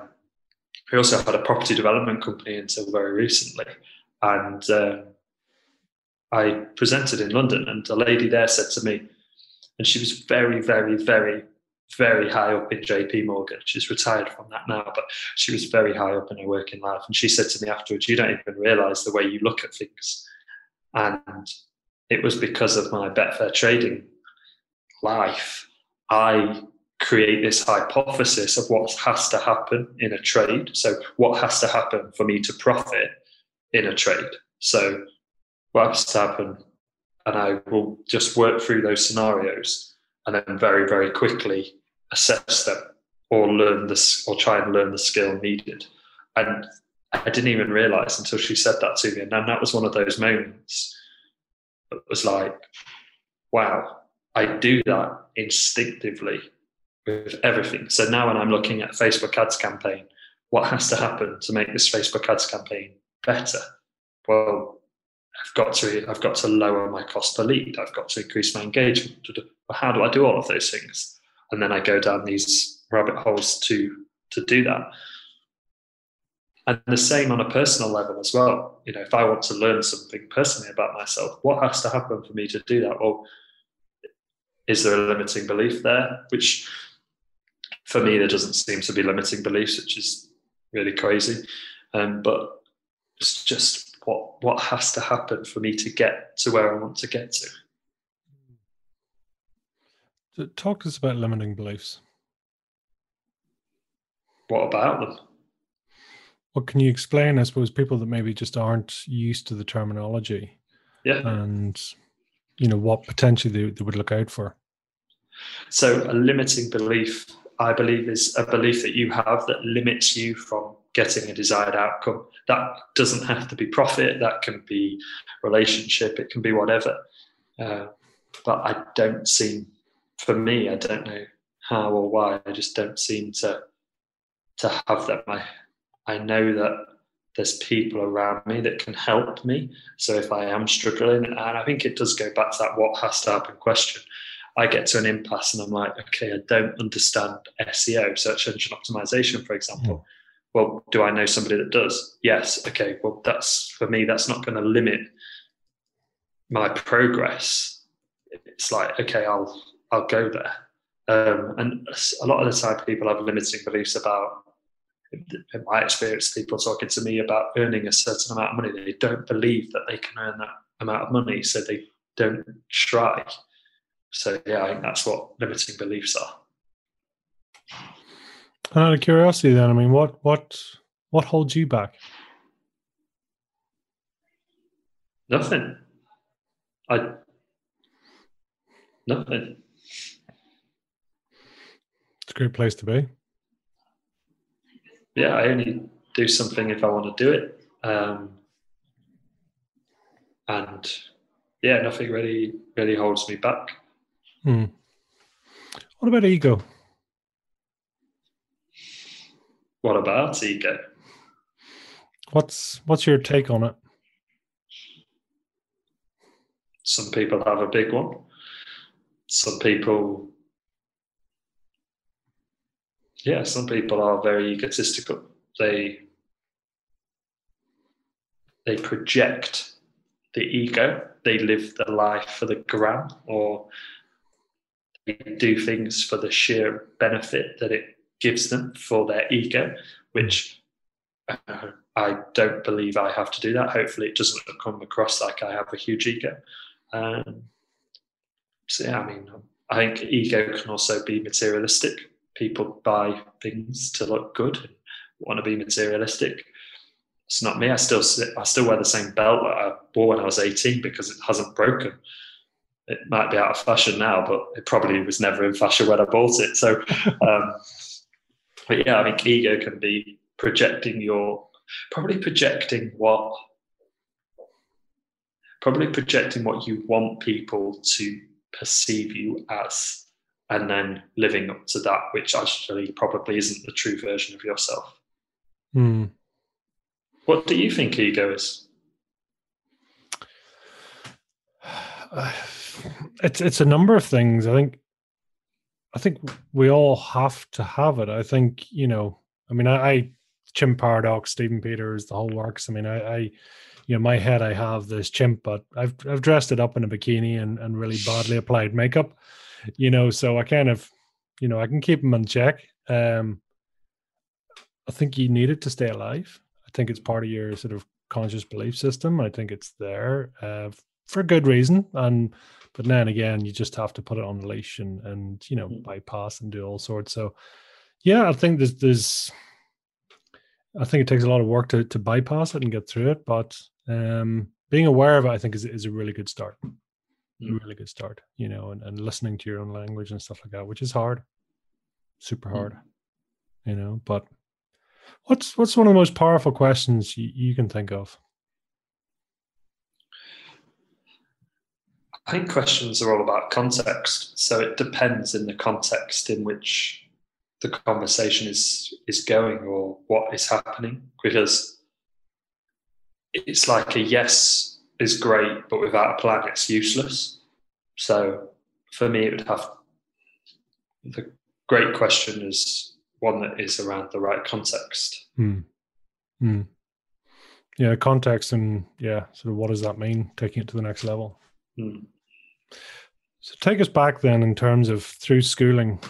I also had a property development company until very recently, and uh, I presented in London, and a lady there said to me, and she was very, very, very very high up in JP Morgan. She's retired from that now, but she was very high up in her working life. And she said to me afterwards, You don't even realize the way you look at things. And it was because of my Betfair trading life. I create this hypothesis of what has to happen in a trade. So, what has to happen for me to profit in a trade? So, what has to happen? And I will just work through those scenarios and then very, very quickly assess them or learn this or try and learn the skill needed. And I didn't even realize until she said that to me. And then that was one of those moments that was like, wow, I do that instinctively with everything. So now when I'm looking at Facebook ads campaign, what has to happen to make this Facebook ads campaign better? Well, I've got to I've got to lower my cost per lead. I've got to increase my engagement. How do I do all of those things? And then I go down these rabbit holes to to do that. And the same on a personal level as well. You know, if I want to learn something personally about myself, what has to happen for me to do that? Well, is there a limiting belief there? Which for me, there doesn't seem to be limiting beliefs, which is really crazy. Um, but it's just what what has to happen for me to get to where I want to get
to. Talk to us about limiting beliefs.
What about them?
What can you explain? I suppose people that maybe just aren't used to the terminology.
Yeah.
And you know what potentially they, they would look out for.
So a limiting belief, I believe, is a belief that you have that limits you from getting a desired outcome. That doesn't have to be profit. That can be relationship. It can be whatever. Uh, but I don't seem, for me, I don't know how or why. I just don't seem to to have that. I I know that there's people around me that can help me. So if I am struggling, and I think it does go back to that what has to happen question. I get to an impasse and I'm like, okay, I don't understand SEO, search engine optimization, for example. Mm. Well, do I know somebody that does? Yes. Okay. Well, that's for me, that's not going to limit my progress. It's like, okay, I'll I'll go there. Um, and a lot of the time, people have limiting beliefs about in my experience, people talking to me about earning a certain amount of money, they don't believe that they can earn that amount of money, so they don't try. So yeah, I think that's what limiting beliefs are.
Out of curiosity, then, I mean, what what what holds you back?
Nothing. I nothing.
It's a great place to be
yeah, I only do something if I want to do it. Um, and yeah, nothing really really holds me back.
Hmm. What about ego?
What about ego?
What's what's your take on it?
Some people have a big one. Some people yeah, some people are very egotistical. They they project the ego. They live their life for the gram, or they do things for the sheer benefit that it gives them for their ego, which uh, I don't believe I have to do that. Hopefully, it doesn't come across like I have a huge ego. Um, so yeah, I mean, I think ego can also be materialistic people buy things to look good and want to be materialistic. It's not me. I still I still wear the same belt that I wore when I was 18 because it hasn't broken. It might be out of fashion now, but it probably was never in fashion when I bought it. So, um, but yeah, I think ego can be projecting your probably projecting what probably projecting what you want people to perceive you as and then living up to that, which actually probably isn't the true version of yourself.
Hmm.
What do you think ego is?
it's it's a number of things. I think I think we all have to have it. I think you know. I mean, I, I chimp paradox, Stephen Peters, the whole works. I mean, I, I you know, my head, I have this chimp, but I've I've dressed it up in a bikini and and really badly applied makeup you know, so I kind of, you know, I can keep him in check. Um, I think you need it to stay alive. I think it's part of your sort of conscious belief system. I think it's there uh, for good reason. And but then again, you just have to put it on the leash and and you know mm. bypass and do all sorts. So yeah, I think there's there's I think it takes a lot of work to to bypass it and get through it. But um, being aware of it, I think, is is a really good start mm. really good start, you know, and, and listening to your own language and stuff like that, which is hard, super hard, mm. you know. But what's what's one of the most powerful questions you, you can think of?
I think questions are all about context. So it depends in the context in which the conversation is is going or what is happening. Because it's like a yes is great, but without a plan, it's useless. So for me, it would have the great question is one that is around the right context.
Mm. Mm. Yeah, context and yeah, sort of what does that mean? Taking it to the next level.
Mm.
So take us back then in terms of through schooling.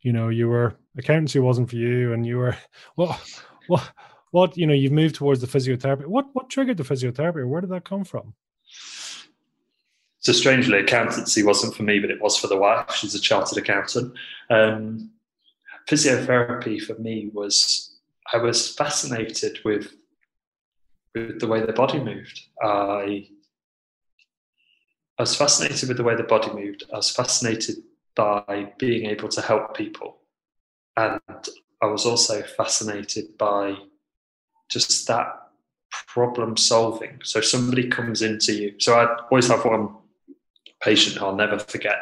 You know, you were accountancy wasn't for you, and you were what what what you know you've moved towards the physiotherapy. What what triggered the physiotherapy? Where did that come from?
So strangely accountancy wasn't for me but it was for the wife she's a chartered accountant. Um, physiotherapy for me was i was fascinated with with the way the body moved. I I was fascinated with the way the body moved. I was fascinated by being able to help people. And I was also fascinated by just that problem solving. So somebody comes into you. So I always have one patient I'll never forget.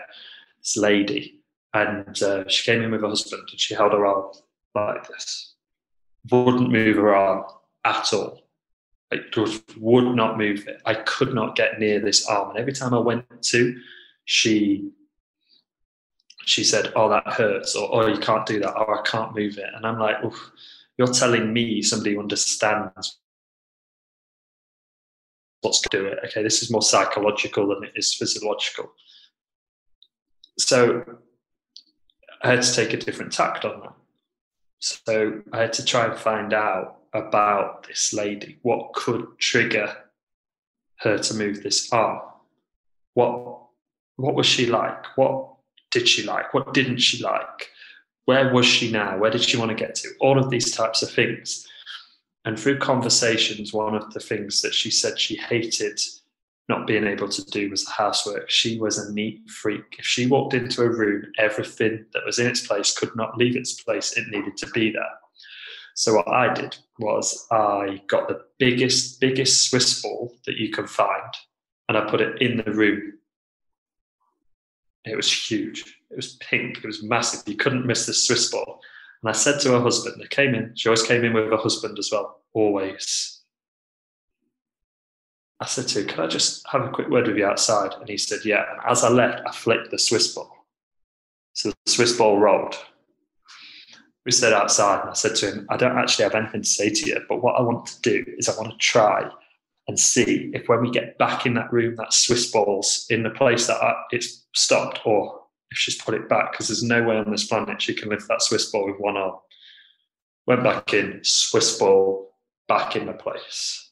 This lady, and uh, she came in with her husband, and she held her arm like this, wouldn't move her arm at all. It just would not move it. I could not get near this arm, and every time I went to, she she said, "Oh, that hurts," or "Oh, you can't do that," or "I can't move it," and I'm like, "You're telling me somebody who understands what's to do it. Okay, this is more psychological than it is physiological. So I had to take a different tact on that. So I had to try and find out about this lady. What could trigger her to move this arm? What what was she like? What did she like? What didn't she like? Where was she now? Where did she want to get to? All of these types of things. And through conversations, one of the things that she said she hated not being able to do was the housework. She was a neat freak. If she walked into a room, everything that was in its place could not leave its place. It needed to be there. So what I did was I got the biggest, biggest Swiss ball that you can find, and I put it in the room. It was huge. It was pink. It was massive. You couldn't miss the Swiss ball. And I said to her husband, they came in, she always came in with her husband as well, always. I said to Can I just have a quick word with you outside? And he said, Yeah. And as I left, I flicked the Swiss ball. So the Swiss ball rolled. We stayed outside, and I said to him, I don't actually have anything to say to you, but what I want to do is I want to try and see if when we get back in that room, that Swiss ball's in the place that I, it's stopped, or if she's put it back because there's no way on this planet she can lift that Swiss ball with one arm. Went back in, Swiss ball back in the place.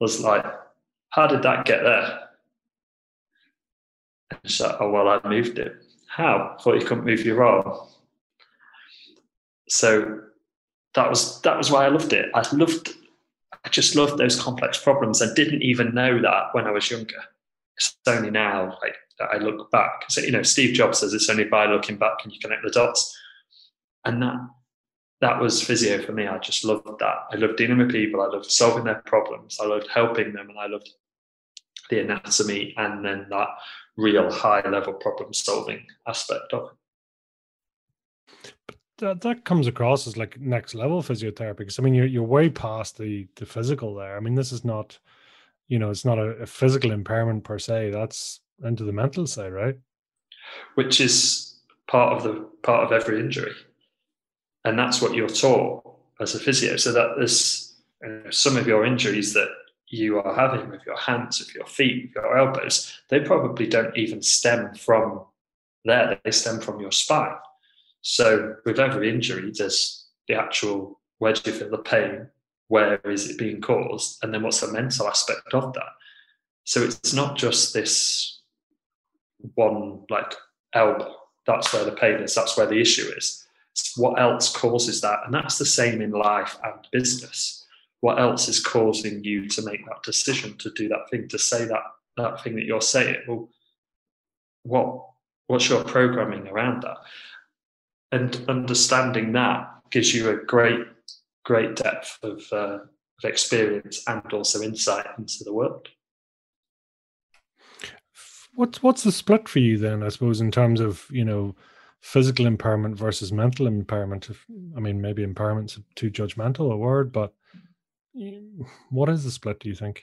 Was like, how did that get there? And she's like, oh well, I moved it. How? Thought you couldn't move your arm. So that was that was why I loved it. I loved I just loved those complex problems. I didn't even know that when I was younger. It's only now, like that I look back. So, you know, Steve Jobs says it's only by looking back can you connect the dots. And that that was physio for me. I just loved that. I loved dealing with people. I loved solving their problems. I loved helping them, and I loved the anatomy and then that real high level problem solving aspect of
it. That, that comes across as like next level physiotherapy because I mean you're you're way past the the physical there. I mean this is not you know it's not a, a physical impairment per se. That's into the mental side, right?
Which is part of the part of every injury, and that's what you're taught as a physio. So that there's you know, some of your injuries that you are having with your hands, with your feet, with your elbows, they probably don't even stem from there. They stem from your spine. So with every injury, there's the actual where do you feel the pain? Where is it being caused? And then what's the mental aspect of that? So it's not just this one like elbow. That's where the pain is. That's where the issue is. It's what else causes that? And that's the same in life and business. What else is causing you to make that decision to do that thing, to say that that thing that you're saying? Well, what what's your programming around that? And understanding that gives you a great, great depth of, uh, of experience and also insight into the world.
What's what's the split for you then? I suppose in terms of you know physical impairment versus mental impairment. If, I mean, maybe impairment's too judgmental a word, but what is the split? Do you think?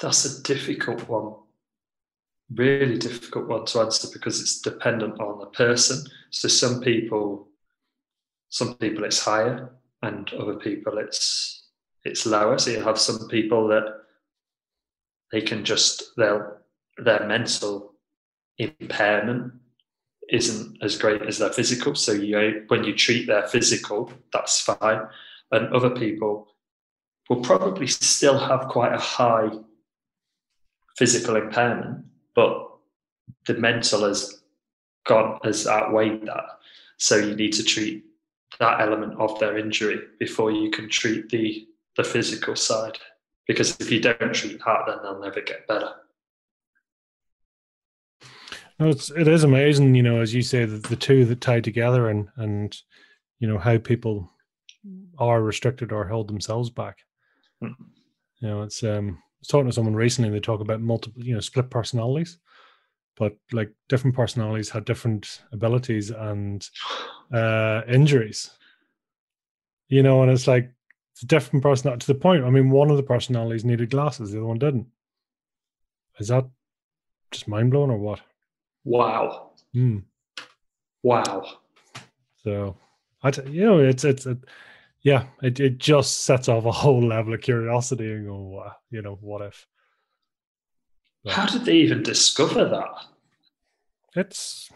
That's a difficult one. Really difficult one to answer because it's dependent on the person. So some people, some people it's higher, and other people it's it's lower. So you have some people that they can just they'll their mental impairment isn't as great as their physical. So you when you treat their physical, that's fine. And other people will probably still have quite a high physical impairment, but the mental has gone has outweighed that. So you need to treat that element of their injury before you can treat the the physical side. Because if you don't treat that, then they'll never get better.
No, it's it is amazing, you know, as you say, the, the two that tie together and and you know how people are restricted or hold themselves back.
Hmm.
You know, it's um was talking to someone recently, they talk about multiple, you know, split personalities. But like different personalities had different abilities and uh injuries. You know, and it's like it's different person to the point. I mean, one of the personalities needed glasses, the other one didn't. Is that just mind blowing or what?
Wow.
Hmm.
Wow.
So, I t- you know, it's it's it, yeah, it it just sets off a whole level of curiosity and go, wow, you know, what if? But
How did they even discover that?
it's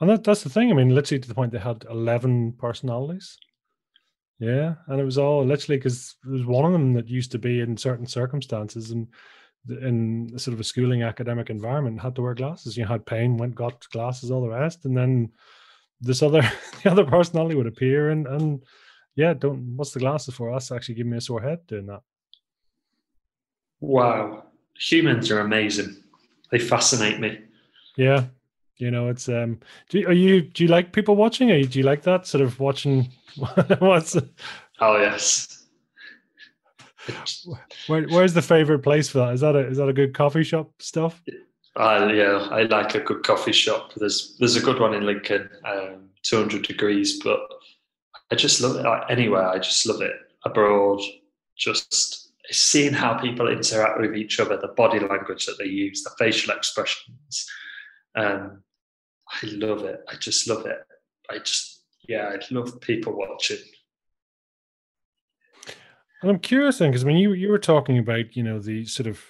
and that, that's the thing. I mean, literally to the point they had eleven personalities. Yeah, and it was all literally because there was one of them that used to be in certain circumstances and in sort of a schooling academic environment had to wear glasses. You had pain, went got glasses, all the rest, and then this other the other personality would appear and and yeah, don't what's the glasses for? That's actually giving me a sore head doing that.
Wow. Humans are amazing. They fascinate me.
Yeah, you know, it's um. Do you, are you do you like people watching? Or do you like that sort of watching? what's
Oh yes.
Where, where's the favorite place for that? Is that a is that a good coffee shop stuff?
I yeah, I like a good coffee shop. There's there's a good one in Lincoln, um, 200 degrees, but I just love it. Like, anywhere, I just love it. Abroad, just seeing how people interact with each other, the body language that they use, the facial expressions. Um, I love it. I just love it. I just yeah, I love people watching.
And I'm curious then, because when you you were talking about, you know, the sort of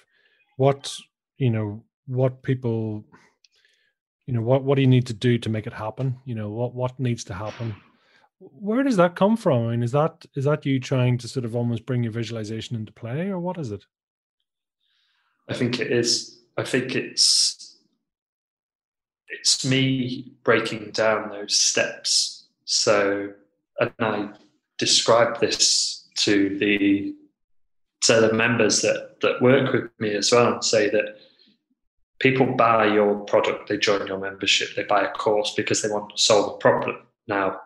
what you know what people, you know, what what do you need to do to make it happen? You know, what what needs to happen? Where does that come from? I mean, is that is that you trying to sort of almost bring your visualization into play, or what is it?
I think it is. I think it's it's me breaking down those steps. So, and I describe this to the to the members that that work with me as well, and say that people buy your product, they join your membership, they buy a course because they want to solve a problem. Now,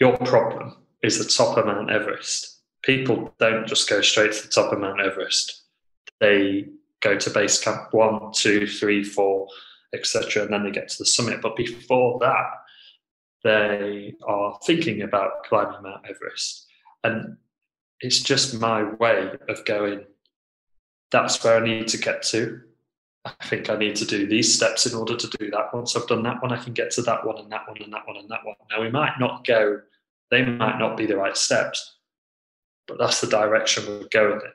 your problem is the top of Mount Everest. People don't just go straight to the top of Mount Everest. They go to base camp one, two, three, four, etc., and then they get to the summit. But before that, they are thinking about climbing Mount Everest, and it's just my way of going. That's where I need to get to. I think I need to do these steps in order to do that. Once I've done that one, I can get to that one and that one and that one and that one. Now we might not go; they might not be the right steps, but that's the direction we're going in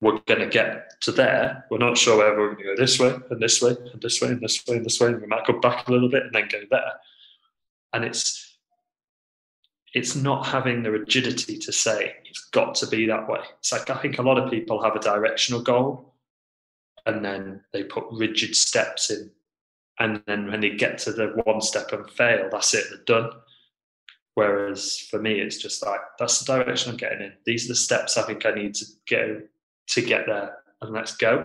we're going to get to there. We're not sure whether we're going to go this way and this way and this way and this way and this way. And we might go back a little bit and then go there. And it's it's not having the rigidity to say it's got to be that way. It's like I think a lot of people have a directional goal and then they put rigid steps in. And then when they get to the one step and fail, that's it, they're done. Whereas for me, it's just like that's the direction I'm getting in. These are the steps I think I need to go to get there and let's go.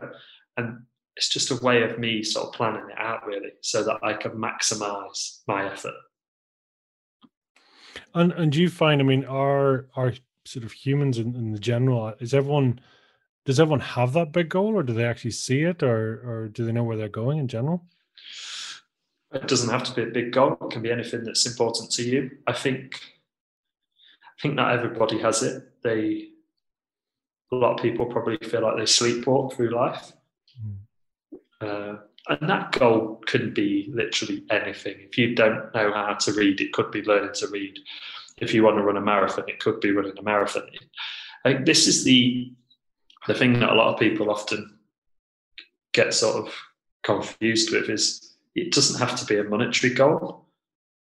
And it's just a way of me sort of planning it out really so that I can maximize my effort.
And and do you find? I mean, are are sort of humans in, in the general? Is everyone does everyone have that big goal, or do they actually see it, or or do they know where they're going in general?
It doesn't have to be a big goal. It can be anything that's important to you. I think I think not everybody has it. They a lot of people probably feel like they sleepwalk through life. Uh, and that goal could be literally anything. If you don't know how to read, it could be learning to read. If you want to run a marathon, it could be running a marathon. I think this is the the thing that a lot of people often get sort of confused with is it doesn't have to be a monetary goal.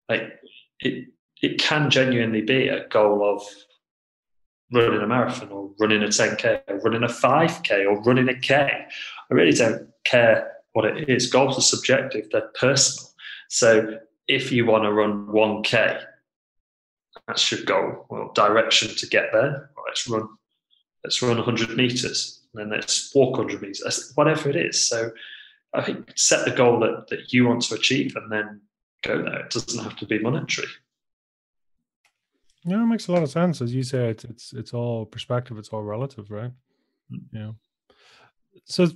Like it it can genuinely be a goal of running a marathon or running a 10k or running a 5k or running a k. I really don't care what it is. Goals are subjective; they're personal. So if you want to run 1k, that's your goal. Well, direction to get there. Let's run. Let's run 100 meters, and then let's walk 100 meters. Whatever it is. So I think set the goal that, that you want to achieve, and then go there. It doesn't have to be monetary.
Yeah, it makes a lot of sense. As you say, it's it's it's all perspective, it's all relative, right? Mm. Yeah. So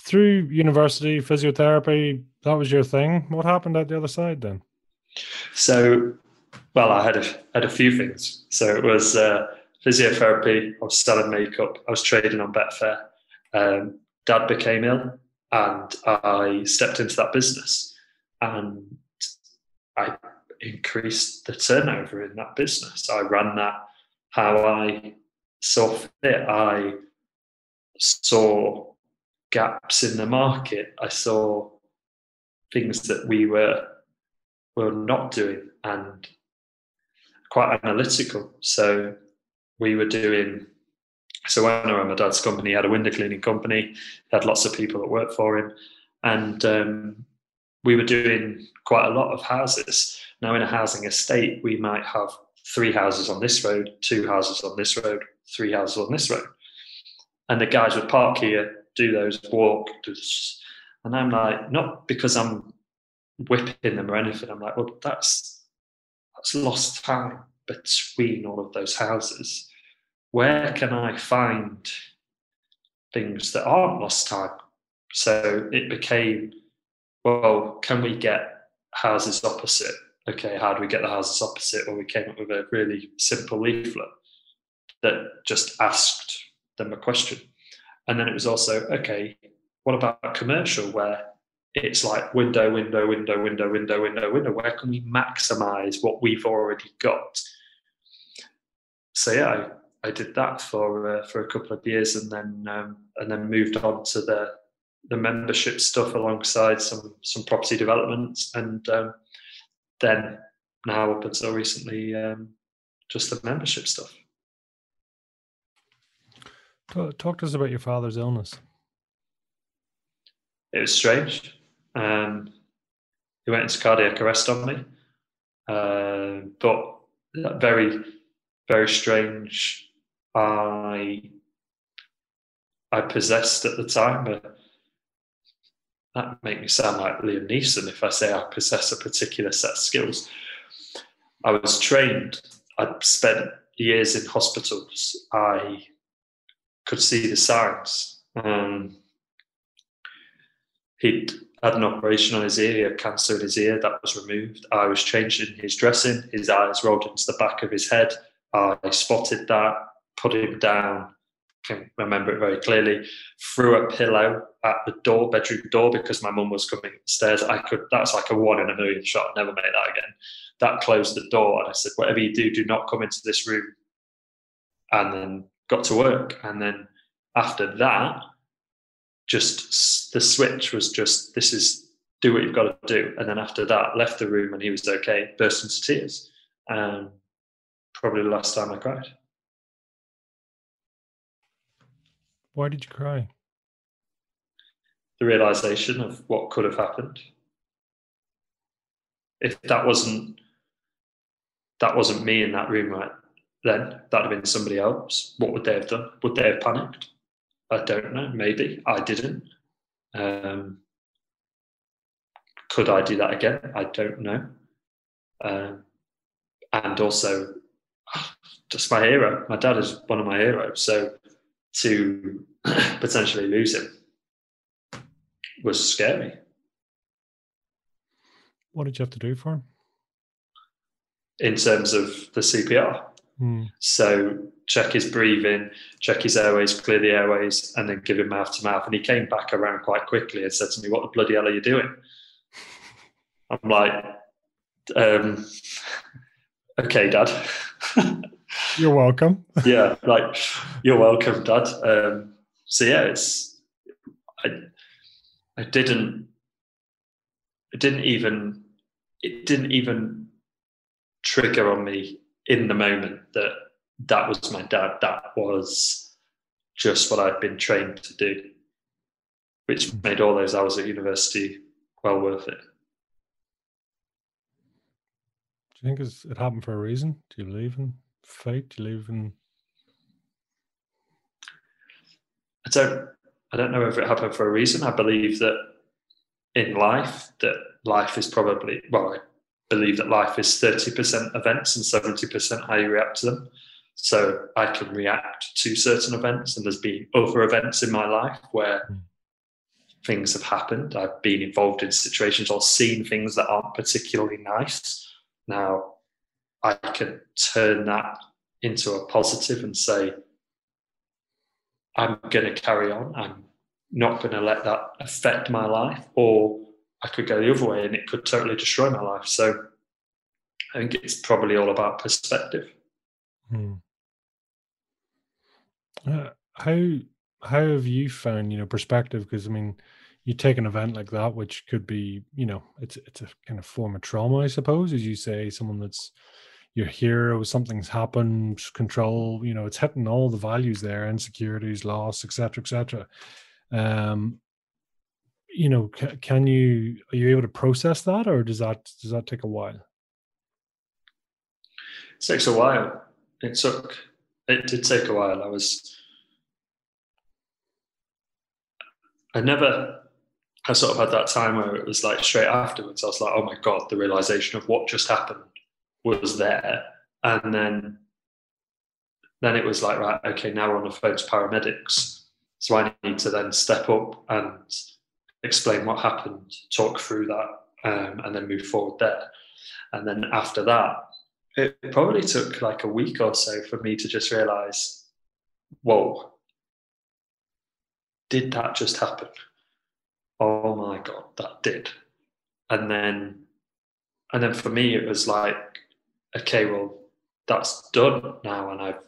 through university, physiotherapy, that was your thing. What happened at the other side then?
So, well, I had a had a few things. So it was uh, physiotherapy. I was selling makeup. I was trading on Betfair. Um, Dad became ill, and I stepped into that business, and I increased the turnover in that business. I ran that how I saw fit. I saw gaps in the market. I saw things that we were were not doing and quite analytical. So we were doing so when I ran my dad's company, he had a window cleaning company, had lots of people that worked for him. And um, we were doing quite a lot of houses. Now, in a housing estate, we might have three houses on this road, two houses on this road, three houses on this road. And the guys would park here, do those, walk. And I'm like, not because I'm whipping them or anything. I'm like, well, that's that's lost time between all of those houses. Where can I find things that aren't lost time? So it became well, can we get houses opposite? Okay, how do we get the houses opposite? Well, we came up with a really simple leaflet that just asked them a question. And then it was also, okay, what about commercial where it's like window, window, window, window, window, window, window? Where can we maximize what we've already got? So yeah, I, I did that for uh, for a couple of years, and then um, and then moved on to the the membership stuff alongside some some property developments, and um, then now up until recently, um, just the membership stuff.
Talk to us about your father's illness.
It was strange. Um, he went into cardiac arrest on me, uh, but very, very strange. I I possessed at the time but that make me sound like Liam Neeson if I say I possess a particular set of skills. I was trained. I'd spent years in hospitals. I could see the signs. Um, he'd had an operation on his ear, he had cancer in his ear, that was removed. I was changed in his dressing, his eyes rolled into the back of his head. I spotted that, put him down, can remember it very clearly, threw a pillow at the door, bedroom door, because my mum was coming upstairs. I could, that's like a one in a million shot, I'll never make that again. That closed the door, and I said, Whatever you do, do not come into this room. And then got to work. And then after that, just the switch was just, This is do what you've got to do. And then after that, left the room and he was okay, burst into tears. Um, probably the last time I cried.
Why did you cry?
The realization of what could have happened. If that wasn't that wasn't me in that room right then, that'd have been somebody else. What would they have done? Would they have panicked? I don't know. Maybe I didn't. Um, could I do that again? I don't know. Um, and also, just my hero. My dad is one of my heroes. So to potentially lose him was scary.
What did you have to do for him?
In terms of the CPR.
Mm.
So check his breathing, check his airways, clear the airways, and then give him mouth to mouth. And he came back around quite quickly and said to me, What the bloody hell are you doing? I'm like, um, okay, dad.
You're welcome.
yeah, like you're welcome, Dad. Um, so yeah, it's I I didn't it didn't even it didn't even trigger on me in the moment that that was my dad. That was just what I'd been trained to do, which made all those hours at university well worth it.
Do you think it happened for a reason? Do you believe in fate? Do you believe in?
I don't. I don't know if it happened for a reason. I believe that in life, that life is probably well. Believe that life is 30% events and 70% how you react to them. So I can react to certain events, and there's been other events in my life where mm. things have happened. I've been involved in situations or seen things that aren't particularly nice. Now, I can turn that into a positive and say, I'm going to carry on. I'm not going to let that affect my life. Or I could go the other way and it could totally destroy my life. So I think it's probably all about perspective.
Hmm. Uh, how how have you found you know perspective? Because I mean, you take an event like that, which could be you know it's it's a kind of form of trauma, I suppose, as you say, someone that's your hero, something's happened, control, you know, it's hitting all the values there, insecurities, loss, etc., etc. Um, you know, can, you are you able to process that, or does that does that take a while?
It takes a while. It took it did take a while. I was I never I sort of had that time where it was like straight afterwards, I was like, oh my God, the realization of what just happened was there. And then then it was like, right, okay, now we're on the phone to paramedics. So I need to then step up and explain what happened, talk through that, um, and then move forward there. And then after that, it probably took like a week or so for me to just realize, whoa, did that just happen? Oh my God, that did. And then, and then for me, it was like, okay, well, that's done now, and I've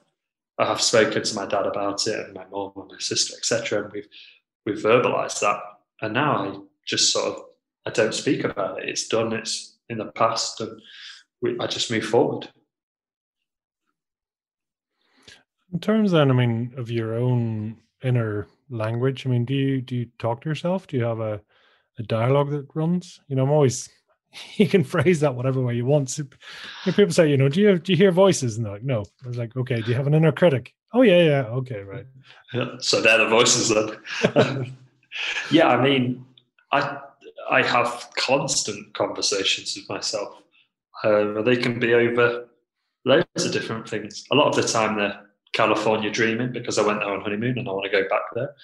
I have spoken to my dad about it, and my mom and my sister, etc., and we've we've verbalized that, and now I just sort of I don't speak about it. It's done. It's in the past, and we, I just move forward.
In terms, then, I mean, of your own inner language, I mean, do you do you talk to yourself? Do you have a a dialogue that runs? You know, I'm always you can phrase that whatever way you want. So, people say, you know, do you do you hear voices? And they're like, no. I was like, okay. Do you have an inner critic? Oh yeah, yeah. Okay, right.
Yeah, so they're the voices then. yeah, I mean, I I have constant conversations with myself. Um, they can be over loads of different things. A lot of the time, they're California dreaming because I went there on honeymoon and I want to go back there.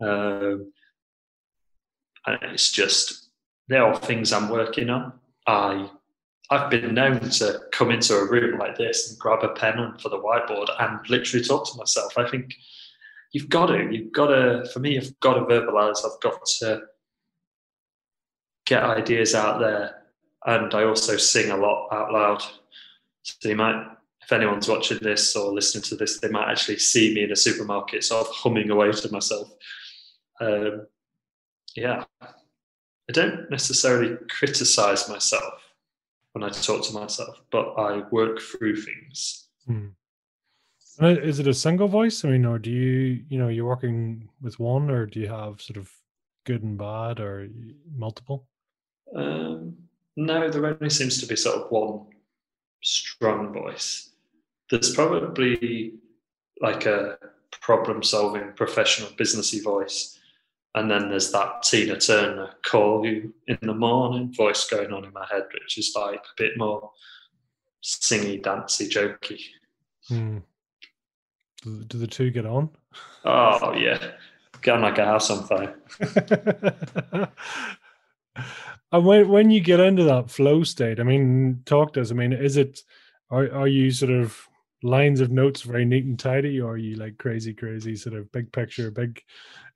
Um, and it's just there are things I'm working on. I I've been known to come into a room like this and grab a pen and for the whiteboard and literally talk to myself. I think you've got to, you've got to, for me, I've got to verbalize, I've got to get ideas out there. And I also sing a lot out loud. So you might, if anyone's watching this or listening to this, they might actually see me in a supermarket sort of humming away to myself. Um, yeah, I don't necessarily criticize myself when I talk to myself, but I work through things.
Hmm. Is it a single voice? I mean, or do you, you know, you're working with one, or do you have sort of good and bad, or multiple?
Um, no, there only seems to be sort of one strong voice. There's probably like a problem-solving, professional, businessy voice, and then there's that Tina Turner call you in the morning voice going on in my head, which is like a bit more singy, dancey, jokey.
Hmm. Do the two get on?
Oh yeah, on like a house on fire.
and when when you get into that flow state, I mean, talk to us. I mean, is it are are you sort of lines of notes very neat and tidy, or are you like crazy, crazy sort of big picture, big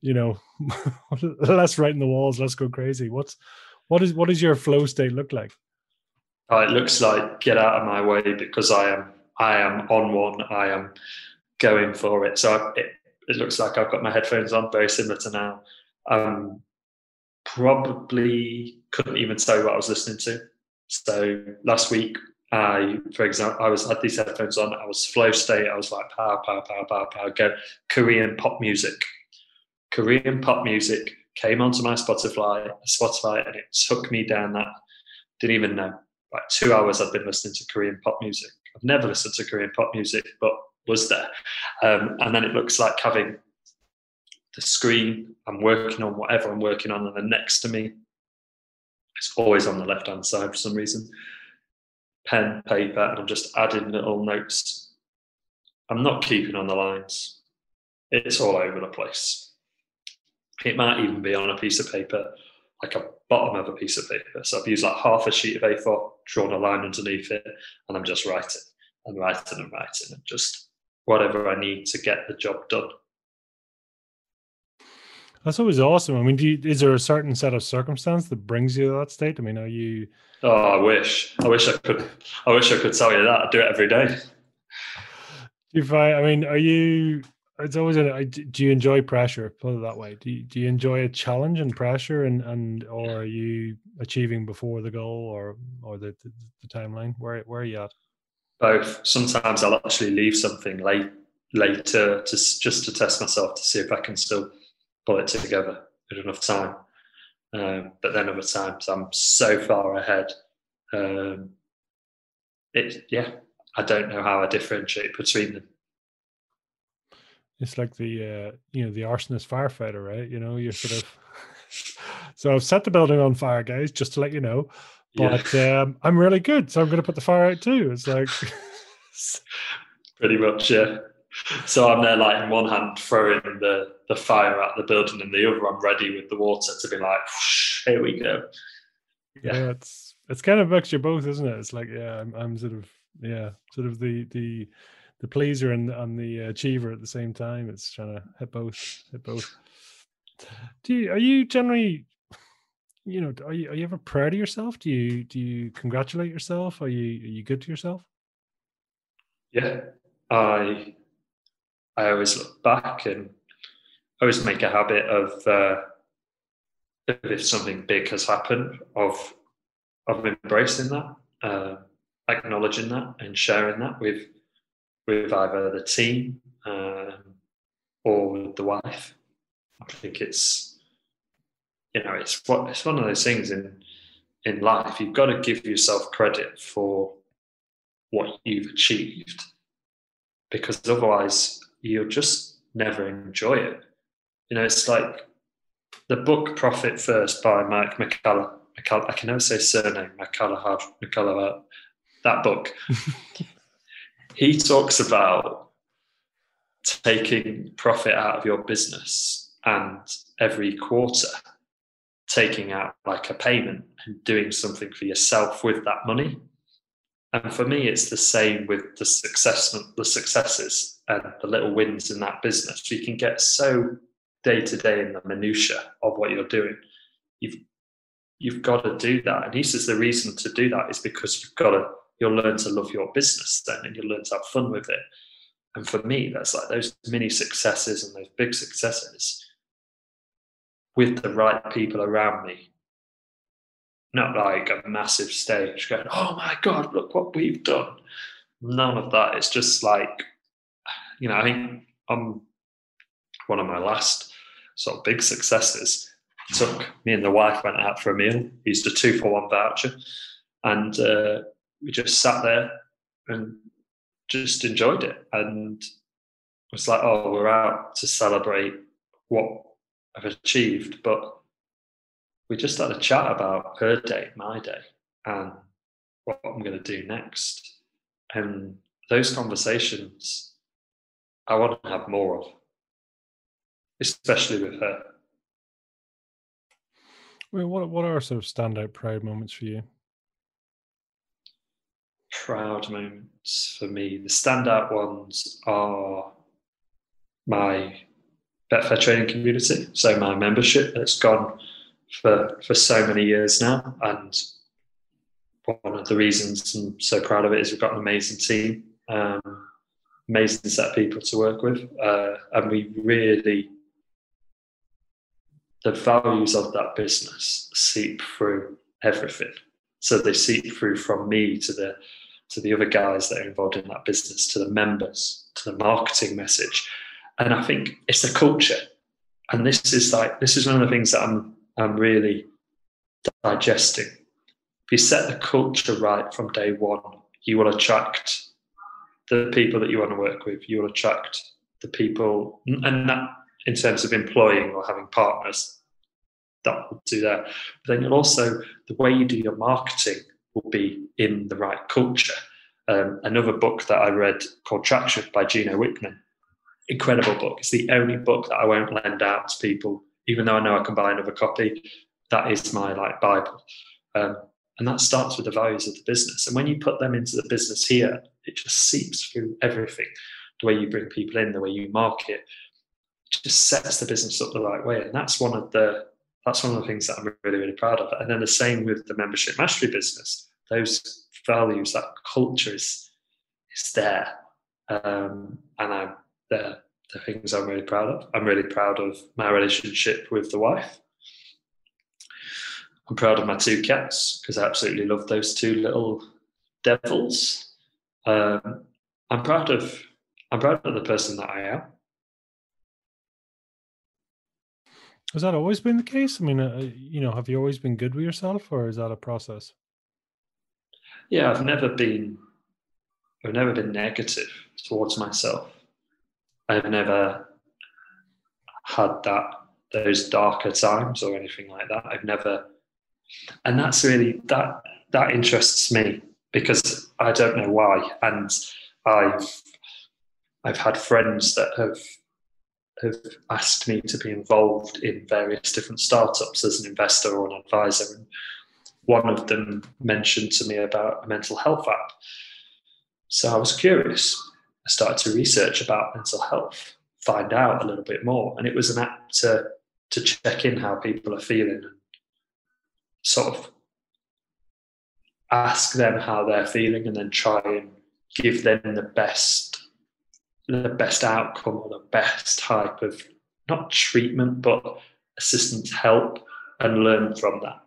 you know, let's write in the walls, let's go crazy. What's what is what does your flow state look like?
Uh, it looks like get out of my way because I am I am on one. I am going for it. So it, it looks like I've got my headphones on, very similar to now. Um, probably couldn't even tell you what I was listening to. So last week, I, for example, I was had these headphones on. I was flow state. I was like power, power, power, power, power. Go Korean pop music. Korean pop music came onto my Spotify, Spotify, and it took me down that. Didn't even know. Like two hours, I've been listening to Korean pop music. I've never listened to Korean pop music, but was there. Um, and then it looks like having the screen. I'm working on whatever I'm working on, and then next to me, it's always on the left hand side for some reason. pen, paper, and I'm just adding little notes. I'm not keeping on the lines. It's all over the place. It might even be on a piece of paper, like a bottom of a piece of paper. So I've used like half a sheet of A4, drawn a line underneath it, and I'm just writing and writing and writing and just whatever I need to get the job done.
That's always awesome. I mean, you, is there a certain set of circumstance that brings you to that state? I mean, are you?
Oh, I wish. I wish I could. I wish I could tell you that. I do it every day. Do
you find? I mean, are you? It's always a. Do you enjoy pressure? Put it that way. Do you, do you enjoy a challenge and pressure, and and or are you achieving before the goal or or the the, the timeline? Where where are you at?
Both. Sometimes I'll actually leave something late later to just to test myself to see if I can still pull it together in enough time. Um, but then other times I'm so far ahead. Um, it yeah, I don't know how I differentiate between them.
It's like the uh, you know the arsonist firefighter, right? You know, you're sort of. so I've set the building on fire, guys, just to let you know. But yeah. um, I'm really good, so I'm going to put the fire out too. It's like.
Pretty much, yeah. So I'm there, like in one hand throwing the the fire at the building, and the other I'm ready with the water to be like, here we go.
Yeah. yeah, it's it's kind of mixture both, isn't it? It's like yeah, I'm, I'm sort of yeah, sort of the the the pleaser and and the achiever at the same time. It's trying to hit both, hit both. Do you are you generally you know are you, are you ever proud of yourself? Do you do you congratulate yourself? Are you are you good to yourself?
Yeah. I I always look back and I always make a habit of uh, if something big has happened of of embracing that, uh, acknowledging that, and sharing that with with either the team um, or the wife. I think it's you know it's what it's one of those things in in life. You've got to give yourself credit for what you've achieved because otherwise you'll just never enjoy it. You know, it's like the book Profit First by Mike McCullough. I can never say surname, McCullough, McCullough, that book. he talks about taking profit out of your business and every quarter taking out like a payment and doing something for yourself with that money. And for me, it's the same with the success, the successes and the little wins in that business. You can get so day to day in the minutia of what you're doing. You've you've got to do that. And he says the reason to do that is because you've got to you'll learn to love your business then and you'll learn to have fun with it. And for me, that's like those mini successes and those big successes with the right people around me not like a massive stage going, oh my God, look what we've done. None of that. It's just like, you know, I think I'm one of my last sort of big successes. Took me and the wife went out for a meal, used a two for one voucher, and uh, we just sat there and just enjoyed it. And it was like, oh, we're out to celebrate what I've achieved, but we just had a chat about her day, my day, and what I'm going to do next. And those conversations, I want to have more of, especially with her.
Well, what what are sort of standout proud moments for you?
Proud moments for me. The standout ones are my Betfair training community. So my membership that's gone for for so many years now, and one of the reasons I'm so proud of it is we've got an amazing team, um, amazing set of people to work with, uh, and we really the values of that business seep through everything. So they seep through from me to the to the other guys that are involved in that business, to the members, to the marketing message. And I think it's the culture. And this is like this is one of the things that I'm and really digesting. If you set the culture right from day one, you will attract the people that you want to work with. You will attract the people, and that in terms of employing or having partners, that will do that. But then you'll also, the way you do your marketing will be in the right culture. Um, another book that I read called Traction by Gino Wickman, incredible book. It's the only book that I won't lend out to people, even though I know I can buy another copy. That is my like Bible. Um, and that starts with the values of the business. And when you put them into the business here, it just seeps through everything. The way you bring people in, the way you market, just sets the business up the right way. And that's one of the that's one of the things that I'm really, really proud of. And then the same with the membership mastery business. Those values, that culture is is there. Um, and I'm the the things I'm really proud of. I'm really proud of my relationship with the wife. I'm proud of my two cats because I absolutely love those two little devils. Um, I'm proud of I'm proud of the person that I am.
Has that always been the case? I mean, uh, you know, have you always been good with yourself, or is that a process?
Yeah, I've never been. I've never been negative towards myself. I've never had that those darker times or anything like that. I've never, and that's really that that interests me because I don't know why, and I've I've had friends that have have asked me to be involved in various different startups as an investor or an advisor. And one of them mentioned to me about a mental health app. So I was curious. I started to research about mental health, find out a little bit more. And it was an app to, to check in how people are feeling and sort of ask them how they're feeling and then try and give them the best the best outcome or the best type of not treatment but assistance help and learn from that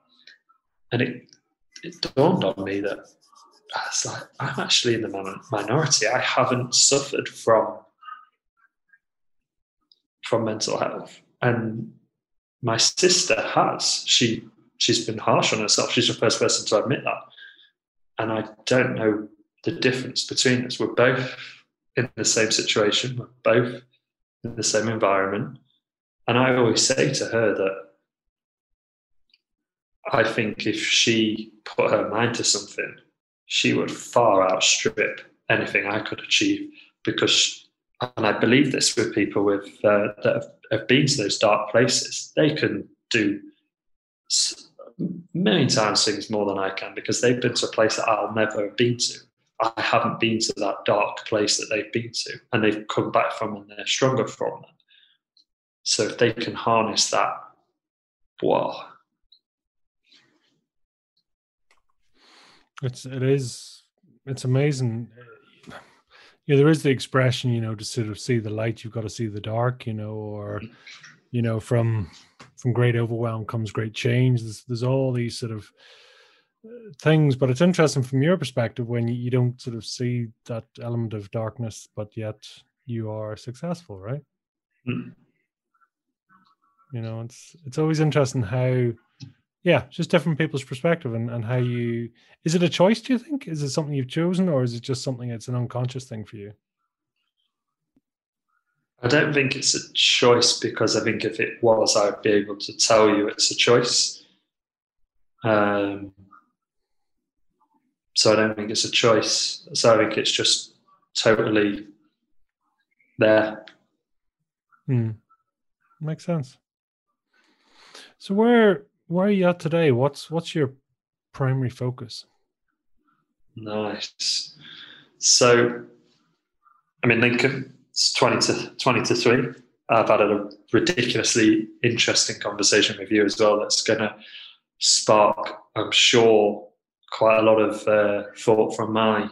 and it it dawned on me that I was like I'm actually in the minority. I haven't suffered from from mental health. And my sister has. She she's been harsh on herself. She's the first person to admit that. And I don't know the difference between us. We're both in the same situation, we're both in the same environment. And I always say to her that I think if she put her mind to something, she would far outstrip anything I could achieve because, and I believe this with people with uh, that have, have been to those dark places, they can do many times things more than I can because they've been to a place that I'll never have been to. I haven't been to that dark place that they've been to, and they've come back from and they're stronger from that. So if they can harness that, wow.
It's it is it's amazing. Yeah, there is the expression, you know, to sort of see the light, you've got to see the dark, you know, or you know, from from great overwhelm comes great change. There's there's all these sort of things but it's interesting from your perspective when you, you don't sort of see that element of darkness but yet you are successful right mm. you know it's it's always interesting how yeah just different people's perspective and, and how you is it a choice do you think is it something you've chosen or is it just something it's an unconscious thing for you
i don't think it's a choice because i think if it was i'd be able to tell you it's a choice um, so I don't think it's a choice. So I think it's just totally there.
Hmm. Makes sense. So where where are you at today? What's what's your primary focus?
Nice. So I'm in Lincoln. It's twenty to twenty to three. I've had a ridiculously interesting conversation with you as well. That's going to spark, I'm sure, quite a lot of uh, thought from my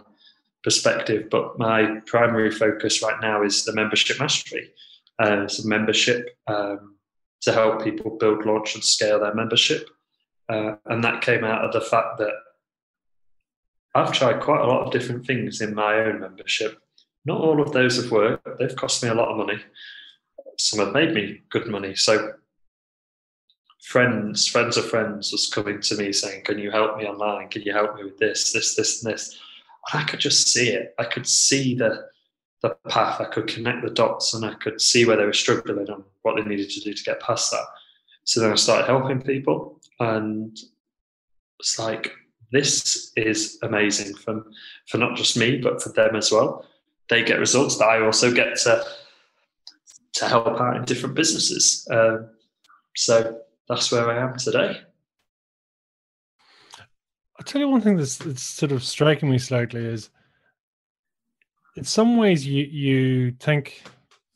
perspective. But my primary focus right now is the membership mastery. Uh, a membership um, to help people build, launch, and scale their membership. Uh, and that came out of the fact that I've tried quite a lot of different things in my own membership. Not all of those have worked. They've cost me a lot of money. Some have made me good money. So friends, friends of friends was coming to me saying, Can you help me online? Can you help me with this, this, this, and this? And I could just see it. I could see the the path. I could connect the dots and I could see where they were struggling and what they needed to do to get past that. So then I started helping people and it's like this is amazing for for not just me but for them as well. They get results that I also get to to help out in different businesses. Um, so that's where I am today.
I'll tell you one thing that's, that's sort of striking me slightly is in some ways you you think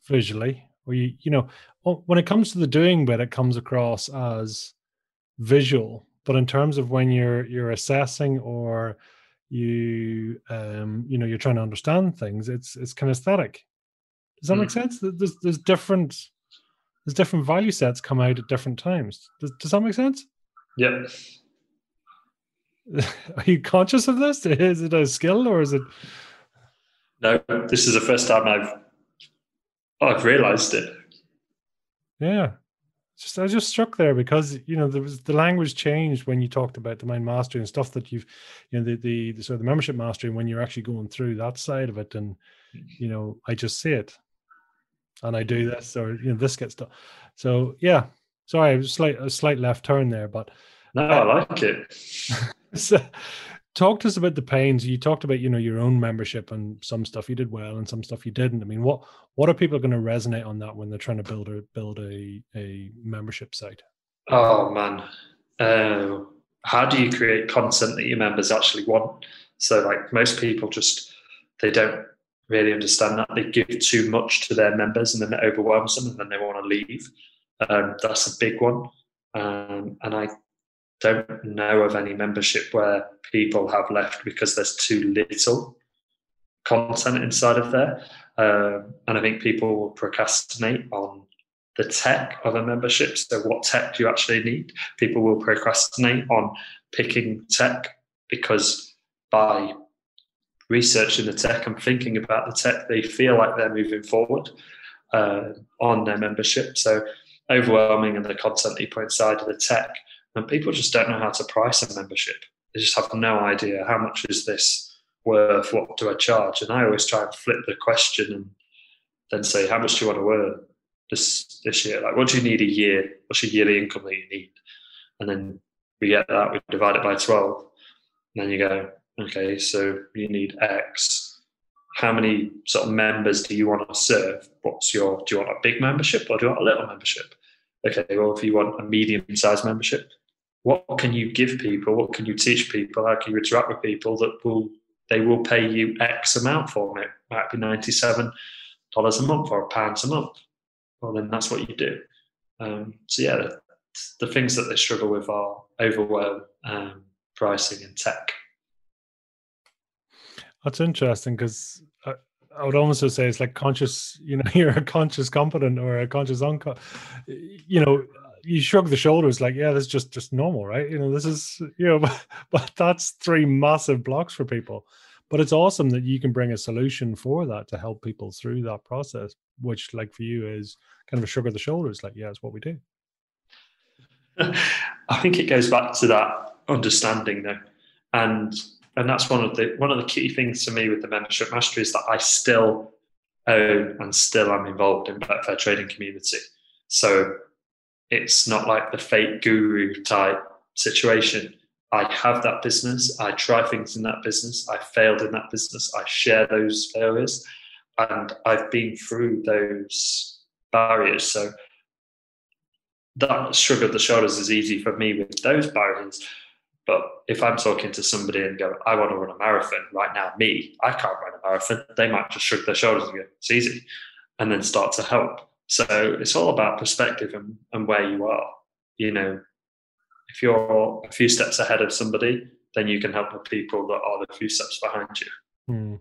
visually or you you know when it comes to the doing bit it comes across as visual. But in terms of when you're you're assessing or you um you know you're trying to understand things it's it's kinesthetic. Does that mm. make sense there's there's different there's different value sets come out at different times. Does, does that make sense?
Yeah
are you conscious of this? Is it a skill or is it
no this is the first time i've i've realized it.
Yeah. Just I was just struck there because you know there was the language changed when you talked about the mind mastery and stuff that you've you know the the, the sort of the membership mastery and when you're actually going through that side of it and you know I just see it. And I do this or you know this gets done so yeah. Sorry a slight a slight left turn there but
no I like it.
So, talk to us about the pains. You talked about you know your own membership and some stuff you did well and some stuff you didn't. I mean what what are people going to resonate on that when they're trying to build a build a a membership site?
Oh man. Uh, how do you create content that your members actually want? So like most people just they don't really understand that. They give too much to their members and then it overwhelms them and then they want to leave. Um, that's a big one. Um, and i don't know of any membership where people have left because there's too little content inside of there. Um, and I think people will procrastinate on the tech of a membership. So, what tech do you actually need? People will procrastinate on picking tech because by researching the tech and thinking about the tech, they feel like they're moving forward uh, on their membership. So, overwhelming and the content that you put of the tech and people just don't know how to price a membership. They just have no idea how much is this worth, what do I charge? And I always try and flip the question and then say, how much do you want to earn this this year? Like, what do you need a year? What's your yearly income that you need? And then we get that, we divide it by 12. And then you go, okay, so you need X. How many sort of members do you want to serve? What's your, do you want a big membership or do you want a little membership? Okay, well, if you want a medium sized membership, what can you give people? What can you teach people? How can you interact with people that will they will pay you X amount for it? Might be ninety seven dollars a month or pounds a month. Well, then that's what you do. Um, so yeah, the, the, things that they struggle with are overwhelm, um, pricing, and tech.
That's interesting because I, I, would almost say it's like conscious. You know, you're a conscious competent or a conscious unconscious. You know, you shrug the shoulders like yeah that's just just normal right? You know this is you know but, that's three massive blocks for people. But it's awesome that you can bring a solution for that to help people through that process which like for you is kind of a shrug of the shoulders like yeah it's what we do.
I think it goes back to that understanding though. And and that's one of the one of the key things to me with the membership mastery is that i still own and still am involved in Betfair trading community. So it's not like the fake guru type situation. I have that business. I try things in that business. I failed in that business. I share those failures. And I've been through those barriers. So that shrug of the shoulders is easy for me with those barriers. But if I'm talking to somebody and go, I want to run a marathon right now, me, I can't run a marathon, they might just shrug their shoulders and go, it's easy, and then start to help. So it's all about perspective and, and where you are. You know, if you're a few steps ahead of somebody, then you can help the people that are a few steps behind you.
Hmm.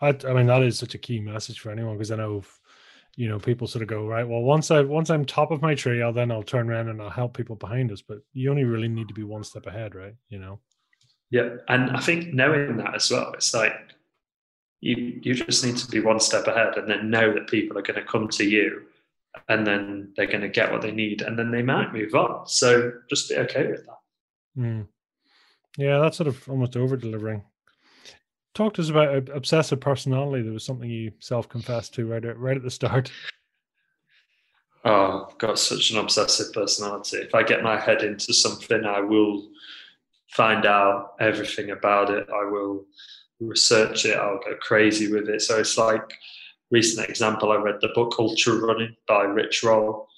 I, I, mean, that is such a key message for anyone because I know, you know, people sort of go right. Well, once I once I'm top of my tree, I'll then I'll turn around and I'll help people behind us. But you only really need to be one step ahead, right? You know.
Yeah, and I think knowing that as well, it's like you you just need to be one step ahead and then know that people are going to come to you and then they're going to get what they need and then they might move on. So just be okay with that.
Mm. yeah that's sort of almost over delivering talk to us about obsessive personality. There was something you self-confessed to right at, right at the start.
Oh i've got such an obsessive personality. If i get my head into something i will find out everything about it. I will research it. I'll go crazy with it. So it's like recent example. I read the book Ultra Running by Rich Roll,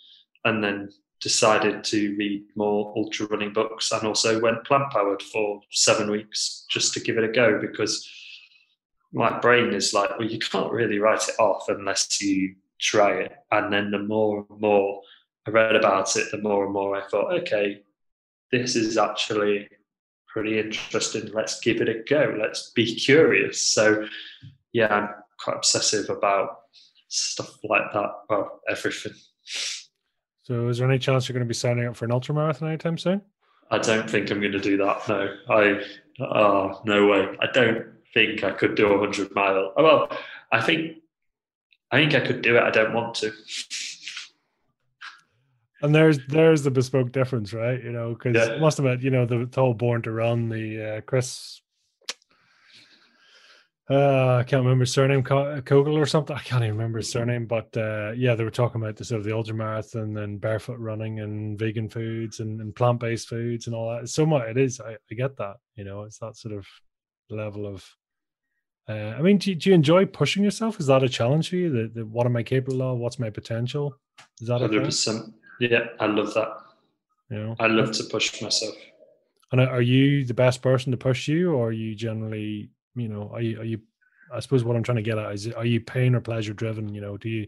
and then decided to read more ultra running books, and also went plant powered for seven weeks just to give it a go because my brain is like, well, you can't really write it off unless you try it. And then the more and more I read about it, the more and more I thought, okay, this is actually pretty interesting. Let's give it a go. Let's be curious. So, yeah, I'm quite obsessive about stuff like that. Well, everything.
So, is there any chance you're going to be signing up for an ultra marathon anytime soon?
I don't think I'm going to do that. No, I. Oh, no way. I don't think I could do a hundred mile. Well, I think I think I could do it. I don't want to.
And there's there's the bespoke difference, right? You know, because yeah. must admit, you know, the, the, whole Born to Run, the uh, Chris, uh, I can't remember his surname, Kogel or something. I can't even remember his surname, but uh, yeah, they were talking about the sort of the ultra marathon and barefoot running and vegan foods and, and plant based foods and all that. So much. It is. I, I get that. You know, it's that sort of level of uh, I mean, do, do you enjoy pushing yourself? Is that a challenge for you? The, the, what am I capable of? What's my potential? Is that
hundred percent? Yeah, I love that. You know, I love to push myself.
And are you the best person to push you, or are you generally, you know, are you are you? I suppose what I'm trying to get at is, are you pain or pleasure driven? You know, do you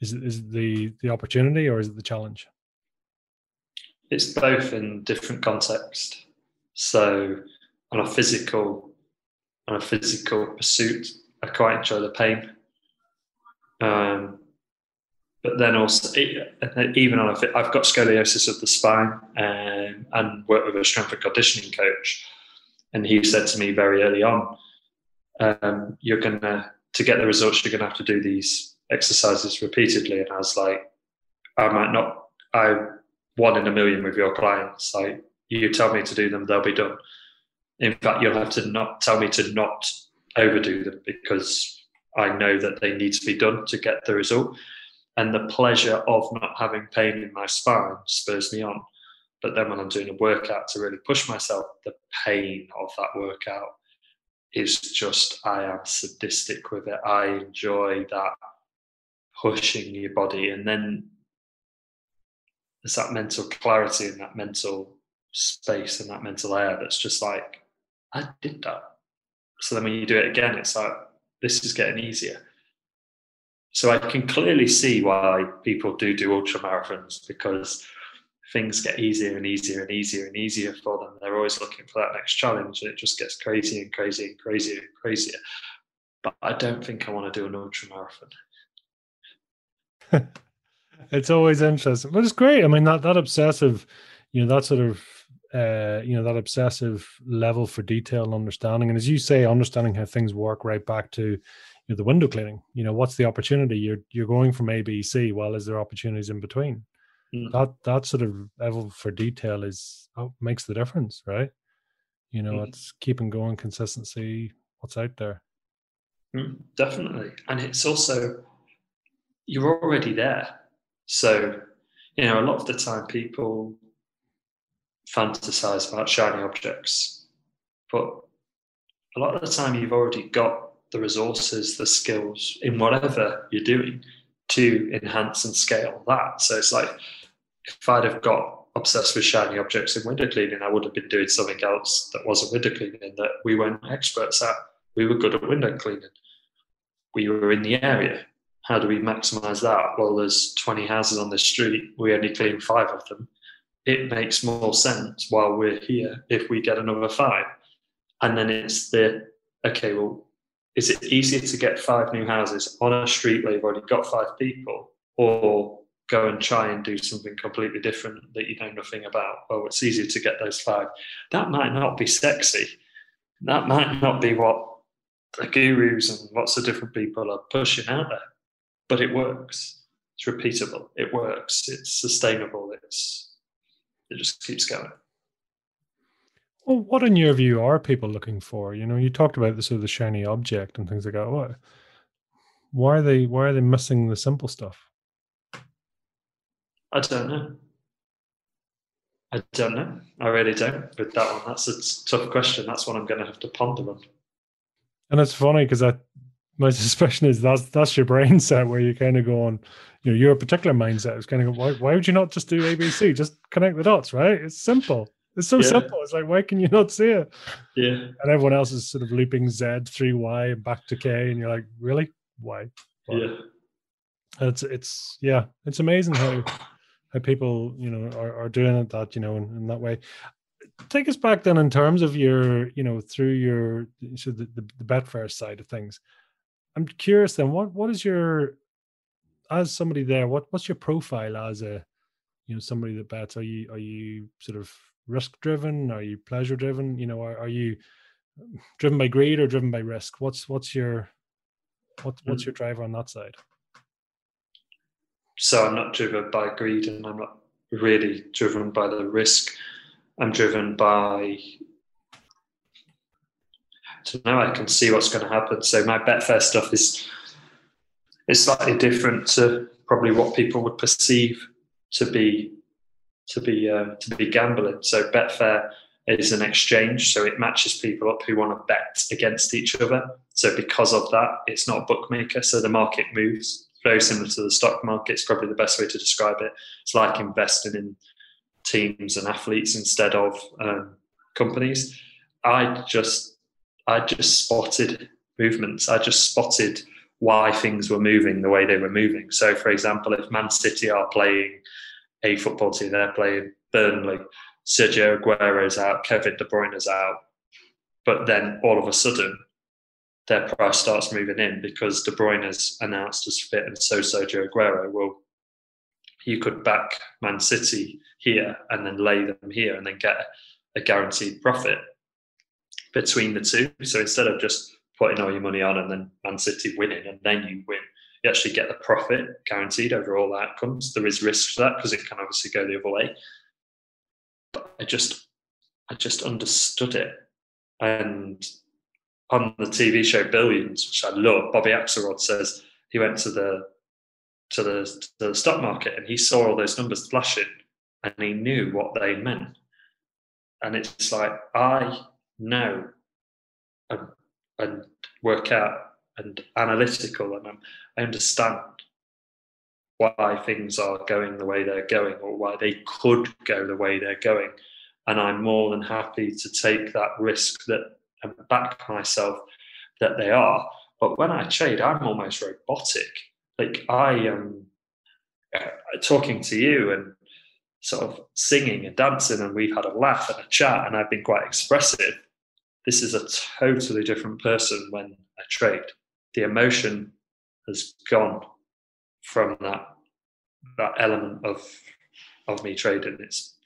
is it is it the the opportunity or is it the challenge?
It's both in different context. So on a physical on a physical pursuit, I quite enjoy the pain. Um, but then also, even on a, I've got scoliosis of the spine um, and work with a strength and conditioning coach, and he said to me very early on, um, "You're gonna to get the results, you're gonna have to do these exercises repeatedly." And I was like, "I might not. I one in a million with your clients. Like you tell me to do them, they'll be done." In fact, you'll have to not tell me to not overdo them because I know that they need to be done to get the result. And the pleasure of not having pain in my spine spurs me on. But then when I'm doing a workout to really push myself, the pain of that workout is just, I am sadistic with it. I enjoy that pushing your body. And then there's that mental clarity and that mental space and that mental air that's just like, I did that. So then when you do it again, it's like, this is getting easier. So I can clearly see why people do do ultra marathons because things get easier and easier and easier and easier for them. They're always looking for that next challenge. And it just gets crazier and crazier and crazier and crazier. But I don't think I want to do an ultra
marathon. it's always interesting, but it's great. I mean, that that obsessive, you know, that sort of uh, you know that obsessive level for detail and understanding and as you say understanding how things work right back to you know, the window cleaning you know what's the opportunity you're you're going from a b c well is there opportunities in between mm. that that sort of level for detail is oh, makes the difference right you know mm. it's keeping going consistency what's out there
mm, definitely and it's also you're already there so you know a lot of the time people fantasize about shiny objects. But a lot of the time, you've already got the resources, the skills in whatever you're doing to enhance and scale that. So it's like if I'd have got obsessed with shiny objects in window cleaning, I would have been doing something else that wasn't window cleaning that we weren't experts at. We were good at window cleaning. We were in the area. How do we maximize that? Well, there's 20 houses on the street. We only clean five of them it makes more sense while we're here if we get another five. And then it's the okay, well, is it easier to get five new houses on a street where you've already got five people, or go and try and do something completely different that you know nothing about? Well, it's easier to get those five. That might not be sexy. That might not be what the gurus and lots of different people are pushing out there, but it works. It's repeatable. It works. It's sustainable. It's it just keeps going.
Well, what in your view are people looking for? You know, you talked about the sort of the shiny object and things like that. What? Why are they? Why are they missing the simple stuff?
I don't know. I don't know. I really don't with that one. That's a tough question. That's one I'm going to have to ponder on.
And it's funny because I, my suspicion is that's that's your brain set where you kind of go on, you know, your particular mindset is kind of go, why, why would you not just do ABC? Just connect the dots, right? It's simple. It's so yeah. simple. It's like, why can you not see it?
Yeah.
And everyone else is sort of looping Z, 3Y, and back to K. And you're like, really? Why?
Why? Yeah.
It's, it's, yeah, it's amazing how, how people, you know, are, are doing it that, you know, in, in that way. Take us back then in terms of your, you know, through your, so the, the, the Betfair side of things. I'm curious then, what, what is your, as somebody there, what, what's your profile as a, you know, somebody that bets? Are you, are you sort of risk driven? Are you pleasure driven? You know, are, are you driven by greed or driven by risk? What's what's your what, what's hmm. your driver on that side?
So I'm not driven by greed, and I'm not really driven by the risk. I'm driven by to know I can see what's going to happen. So my Betfair stuff is is slightly different to probably what people would perceive to be to be uh, to be gambling. So Betfair is an exchange, so it matches people up who want to bet against each other. So because of that, it's not a bookmaker. So the market moves very similar to the stock market. It's probably the best way to describe it. It's like investing in teams and athletes instead of um, companies. I just I just spotted movements. I just spotted why things were moving the way they were moving. So, for example, if Man City are playing a football team. They're playing Burnley. Sergio Aguero's out, Kevin De Bruyne's out. But then all of a sudden, their price starts moving in because De Bruyne's announced as fit and so Sergio Aguero. Well, you could back Man City here and then lay them here and then get a guaranteed profit between the two. So instead of just putting all your money on and then Man City winning and then you win, you actually get the profit guaranteed over all outcomes. There is risk to that because it can obviously go the other way. But I just, I just understood it. And on the TV show Billions, which I love, Bobby Axelrod says he went to the to the to the stock market and he saw all those numbers flashing and he knew what they meant. And it's like I know and, and work out and analytical and I'm, I understand why things are going the way they're going or why they could go the way they're going. And I'm more than happy to take that risk that and back myself that they are. But when I trade, I'm almost robotic. Like I am uh, talking to you and sort of singing and dancing, and we've had a laugh and a chat, and I've been quite expressive. This is a totally different person when I trade the emotion has gone from that that element of of me trading. It's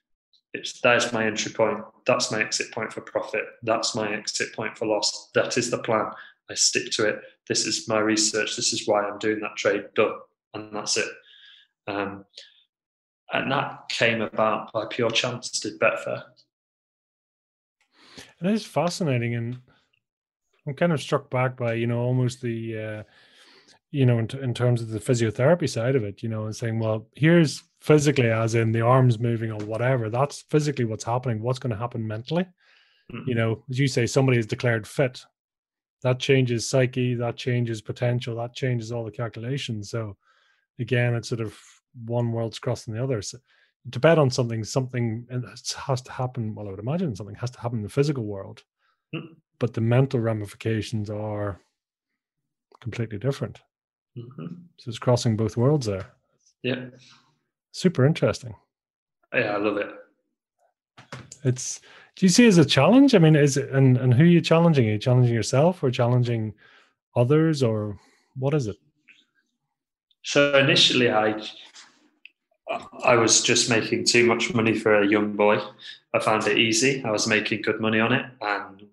it's there's my entry point. That's my exit point for profit. That's my exit point for loss. That is the plan. I stick to it. This is my research. This is why I'm doing that trade. Done, and that's it. Um, and that came about by pure chance. Did Betfair.
And it is fascinating, and I'm kind of struck back by you know almost the uh, you know in, t- in terms of the physiotherapy side of it, you know, and saying, well, here's physically, as in the arms moving or whatever. That's physically what's happening. What's going to happen mentally? Mm-hmm. You know, as you say, somebody is declared fit. That changes psyche. That changes potential. That changes all the calculations. So again, it's sort of one world's crossing the other. So, to bet on something, something has to happen. Well, I would imagine something has to happen in the physical world. But the mental ramifications are completely different. Mm-hmm. So it's crossing both worlds there.
Yeah.
Super interesting.
Yeah, I love it.
It's do you see it as a challenge? I mean, is it and, and who are you challenging? Are you challenging yourself or challenging others or what is it?
So initially I I was just making too much money for a young boy. I found it easy. I was making good money on it and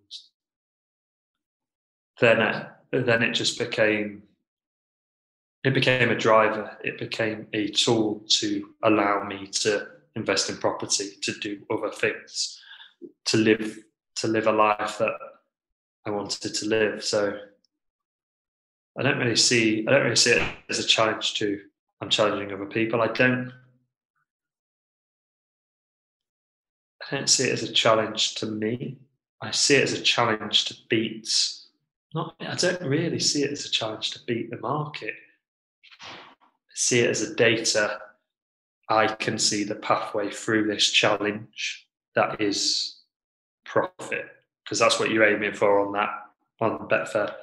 then then it just became it became a driver. It became a tool to allow me to invest in property, to do other things, to live to live a life that I wanted to live. So I don't really see I don't really see it as a challenge to I'm challenging other people. I don't I don't see it as a challenge to me. I see it as a challenge to beat. Not, I don't really see it as a challenge to beat the market. I see it as a data. I can see the pathway through this challenge that is profit because that's what you're aiming for on that on Betfair.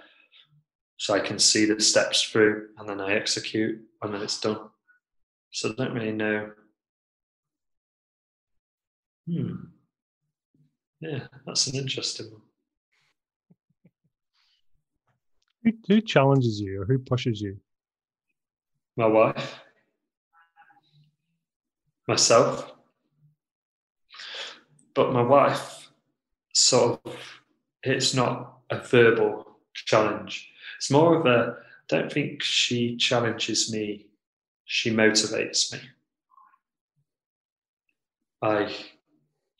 So I can see the steps through and then I execute and then it's done. So I don't really know. Hmm. Yeah, that's an interesting one.
Who, who challenges you or who pushes you?
My wife. Myself. But my wife sort of, it's not a verbal challenge. It's more of a, I don't think she challenges me, she motivates me. I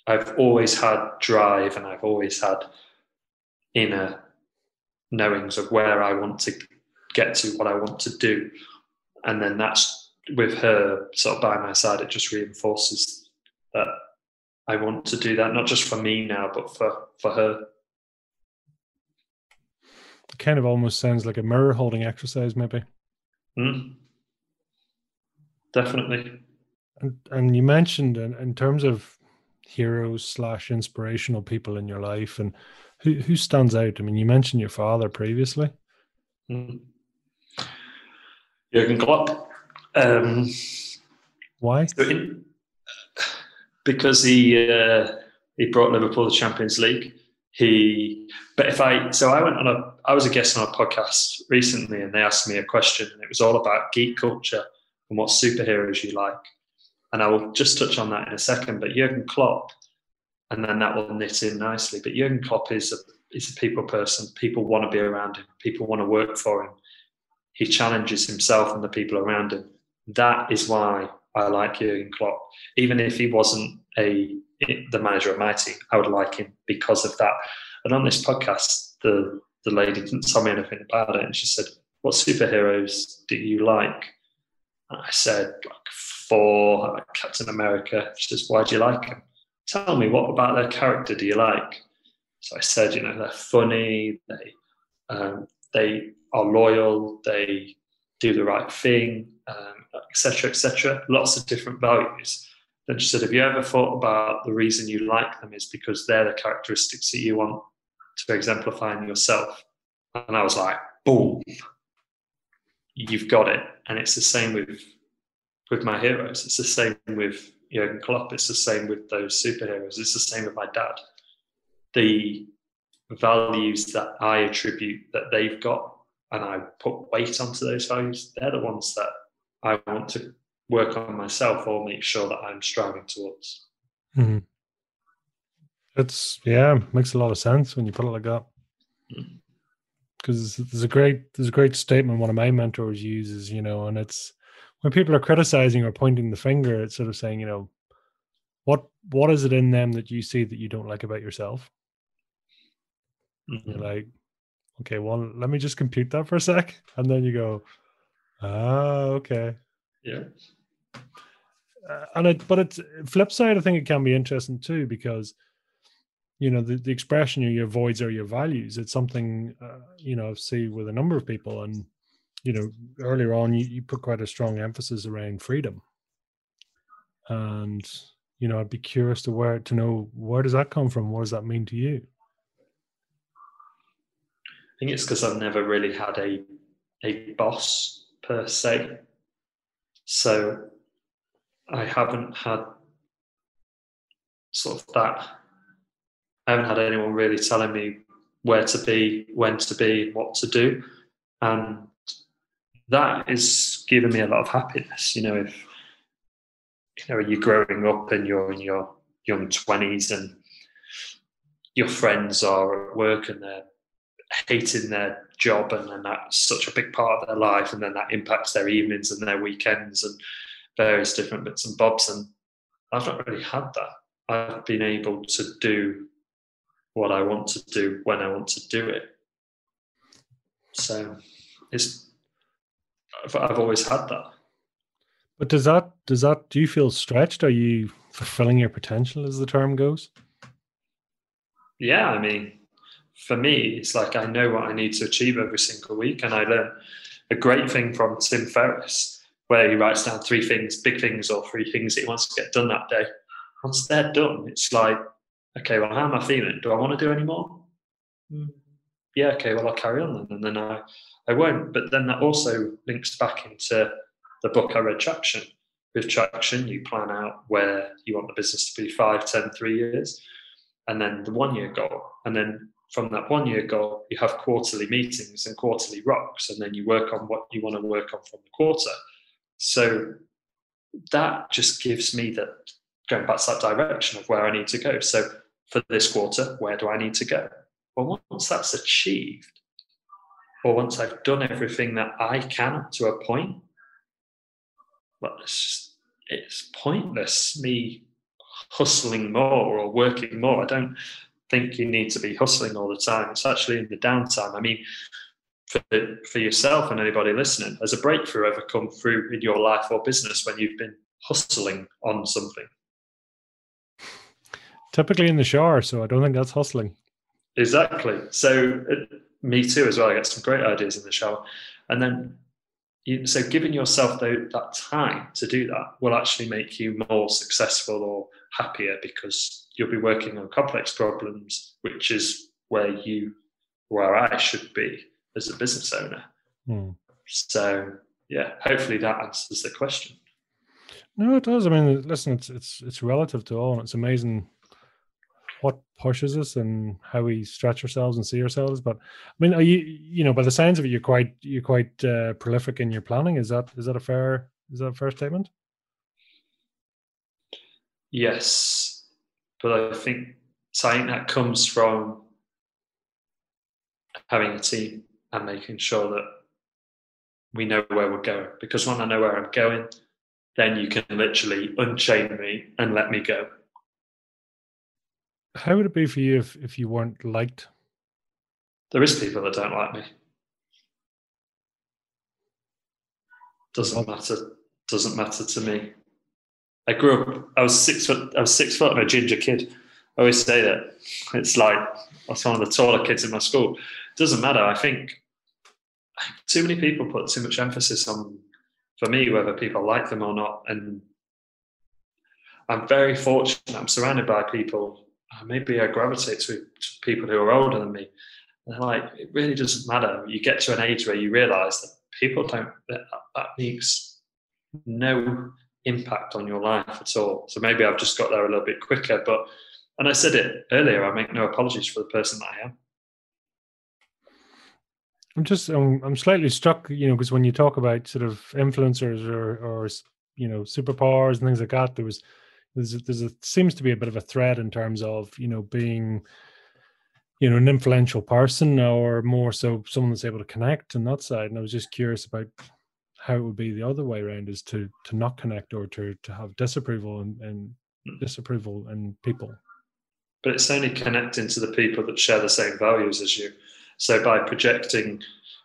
I've always had drive and I've always had inner knowings of where I want to get to, what I want to do. And then that's with her sort of by my side, it just reinforces that I want to do that, not just for me now, but for, for her.
It kind of almost sounds like a mirror holding exercise, maybe.
Mm. Definitely.
And, and you mentioned in, in terms of heroes slash inspirational people in your life and who who stands out? I mean you mentioned your father previously.
Mm. jürgen klopp. Um,
why?
because he uh, he brought liverpool the champions league he but if i so i went on a i was a guest on a podcast recently and they asked me a question and it was all about geek culture and what superheroes you like and I will just touch on that in a second. But Jurgen Klopp, and then that will knit in nicely. But Jurgen Klopp is a is a people person. People want to be around him. People want to work for him. He challenges himself and the people around him. That is why I like Jurgen Klopp. Even if he wasn't a the manager of my team, I would like him because of that. And on this podcast, the the lady didn't tell me anything about it, and she said, "What superheroes do you like?" And I said, "Like for Captain America. She says, Why do you like them? Tell me, what about their character do you like? So I said, You know, they're funny, they, um, they are loyal, they do the right thing, etc., um, etc. Et Lots of different values. Then she said, Have you ever thought about the reason you like them is because they're the characteristics that you want to exemplify in yourself? And I was like, Boom, you've got it. And it's the same with with my heroes. It's the same with Jurgen Klopp. It's the same with those superheroes. It's the same with my dad. The values that I attribute that they've got and I put weight onto those values, they're the ones that I want to work on myself or make sure that I'm striving towards.
Mm-hmm. It's yeah, makes a lot of sense when you put it like that. Because mm. there's a great there's a great statement one of my mentors uses, you know, and it's when people are criticizing or pointing the finger, it's sort of saying, you know, what what is it in them that you see that you don't like about yourself? Mm-hmm. You're like, okay, well, let me just compute that for a sec, and then you go, ah, okay,
yeah.
Uh, and it, but it's flip side. I think it can be interesting too because you know the, the expression your voids are your values. It's something uh, you know I see with a number of people, and you know, earlier on, you, you put quite a strong emphasis around freedom. And, you know, I'd be curious to where to know where does that come from? What does that mean to you?
I think it's because I've never really had a a boss per se. So I haven't had sort of that. I haven't had anyone really telling me where to be, when to be, what to do. And that is giving me a lot of happiness. You know, if you know you're growing up and you're in your young twenties and your friends are at work and they're hating their job and then that's such a big part of their life and then that impacts their evenings and their weekends and various different bits and bobs and I've not really had that. I've been able to do what I want to do when I want to do it. So it's I've, I've always had that.
But does that does that do you feel stretched? Are you fulfilling your potential, as the term goes?
Yeah, I mean, for me, it's like I know what I need to achieve every single week, and I learn a great thing from Tim Ferriss, where he writes down three things, big things, or three things that he wants to get done that day. Once they're done, it's like, okay, well, how am I feeling? Do I want to do any more? Mm. Yeah, okay, well, I'll carry on then, and then I, I won't. But then that also links back into the book I read, Traction. With Traction, you plan out where you want the business to be five, ten, three years, and then the one year goal, and then from that one year goal, you have quarterly meetings and quarterly rocks, and then you work on what you want to work on from the quarter. So that just gives me that going back to that direction of where I need to go. So for this quarter, where do I need to go? Well, once that's achieved, or once I've done everything that I can to a point, well, it's, it's pointless me hustling more or working more. I don't think you need to be hustling all the time. It's actually in the downtime. I mean, for, for yourself and anybody listening, has a breakthrough ever come through in your life or business when you've been hustling on something?
Typically in the shower, so I don't think that's hustling.
Exactly. So, uh, me too, as well. I get some great ideas in the shower. And then, you, so giving yourself the, that time to do that will actually make you more successful or happier because you'll be working on complex problems, which is where you, where I should be as a business owner. Hmm. So yeah, hopefully that answers the question.
No, it does. I mean, listen, it's it's it's relative to all, and it's amazing what pushes us and how we stretch ourselves and see ourselves. But I mean, are you you know, by the signs of it, you're quite you're quite uh, prolific in your planning. Is that is that a fair is that a fair statement?
Yes, but I think something that comes from having a team and making sure that we know where we're going. Because when I know where I'm going, then you can literally unchain me and let me go.
How would it be for you if, if you weren't liked?
There is people that don't like me. Doesn't matter. Doesn't matter to me. I grew up. I was six foot. I was six foot and a ginger kid. I always say that. It's like I was one of the taller kids in my school. Doesn't matter. I think too many people put too much emphasis on, for me, whether people like them or not. And I'm very fortunate. I'm surrounded by people. Uh, maybe I gravitate to, people who are older than me. And like, it really doesn't matter. You get to an age where you realize that people don't, that, that makes no impact on your life at all. So maybe I've just got there a little bit quicker. But, and I said it earlier, I make no apologies for the person that I am.
I'm just I'm, I'm slightly struck, you know, because when you talk about sort of influencers or or you know superpowers and things like that, there was there's a, there's a seems to be a bit of a thread in terms of you know being you know an influential person or more so someone that's able to connect on that side. And I was just curious about how it would be the other way around is to to not connect or to to have disapproval and, and hmm. disapproval in people.
But it's only connecting to the people that share the same values as you. So by projecting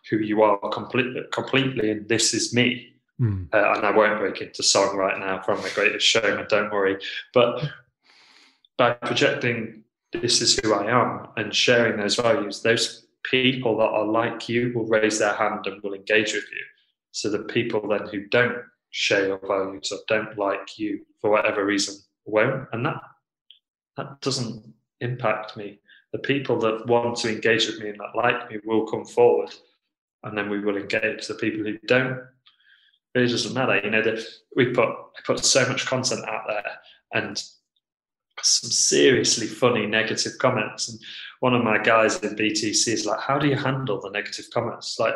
who you are completely, completely and this is me, mm. uh, and I won't break into song right now from The Greatest Showman, don't worry, but by projecting this is who I am and sharing those values, those people that are like you will raise their hand and will engage with you. So the people then who don't share your values or don't like you for whatever reason won't, and that that doesn't impact me the people that want to engage with me and that like me will come forward and then we will engage the people who don't it doesn't matter you know we put I put so much content out there and some seriously funny negative comments and one of my guys in btc is like how do you handle the negative comments like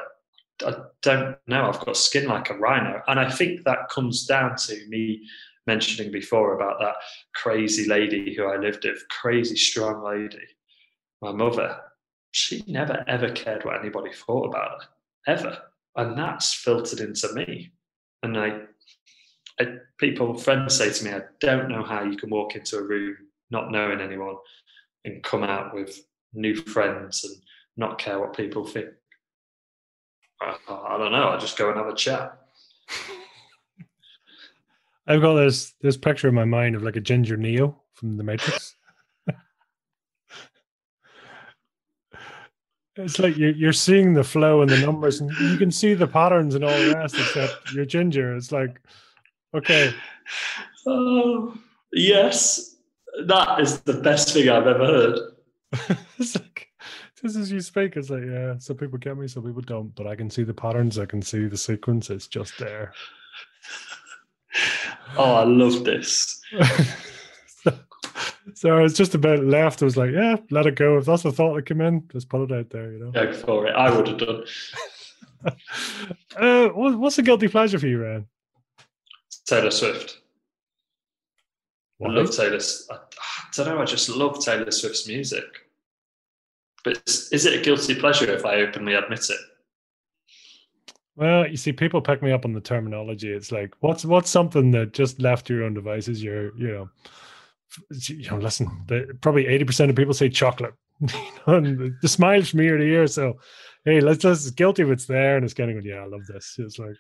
i don't know i've got skin like a rhino and i think that comes down to me mentioning before about that crazy lady who i lived with crazy strong lady my mother, she never ever cared what anybody thought about her, ever. And that's filtered into me. And I, I, people, friends say to me, I don't know how you can walk into a room not knowing anyone and come out with new friends and not care what people think. I, I don't know. I just go and have a chat.
I've got this this picture in my mind of like a ginger Neo from the Matrix. It's like you're you're seeing the flow and the numbers, and you can see the patterns and all the rest. Except you're ginger. It's like, okay,
Oh, yes, that is the best thing I've ever heard.
it's like just as you speak, it's like yeah. Some people get me, some people don't. But I can see the patterns. I can see the sequence. It's just there.
Oh, I love this.
so, I was just about left. I was like, yeah, let it go. If that's the thought that came in, just put it out there. You know.
Go for it. I would have done.
uh, what's a guilty pleasure for you, Ryan?
Taylor Swift. I love Taylor. I, I don't know. I just love Taylor Swift's music. But is, it a guilty pleasure if I openly admit it?
Well, you see, people pick me up on the terminology. It's like, what's what's something that just left your own devices? You're, you know, you know. Listen, the, probably eighty percent of people say chocolate. and the, the smiles from ear to ear. So, hey, let's let's guilty if it's there, and it's kind of yeah, I love this. It's like,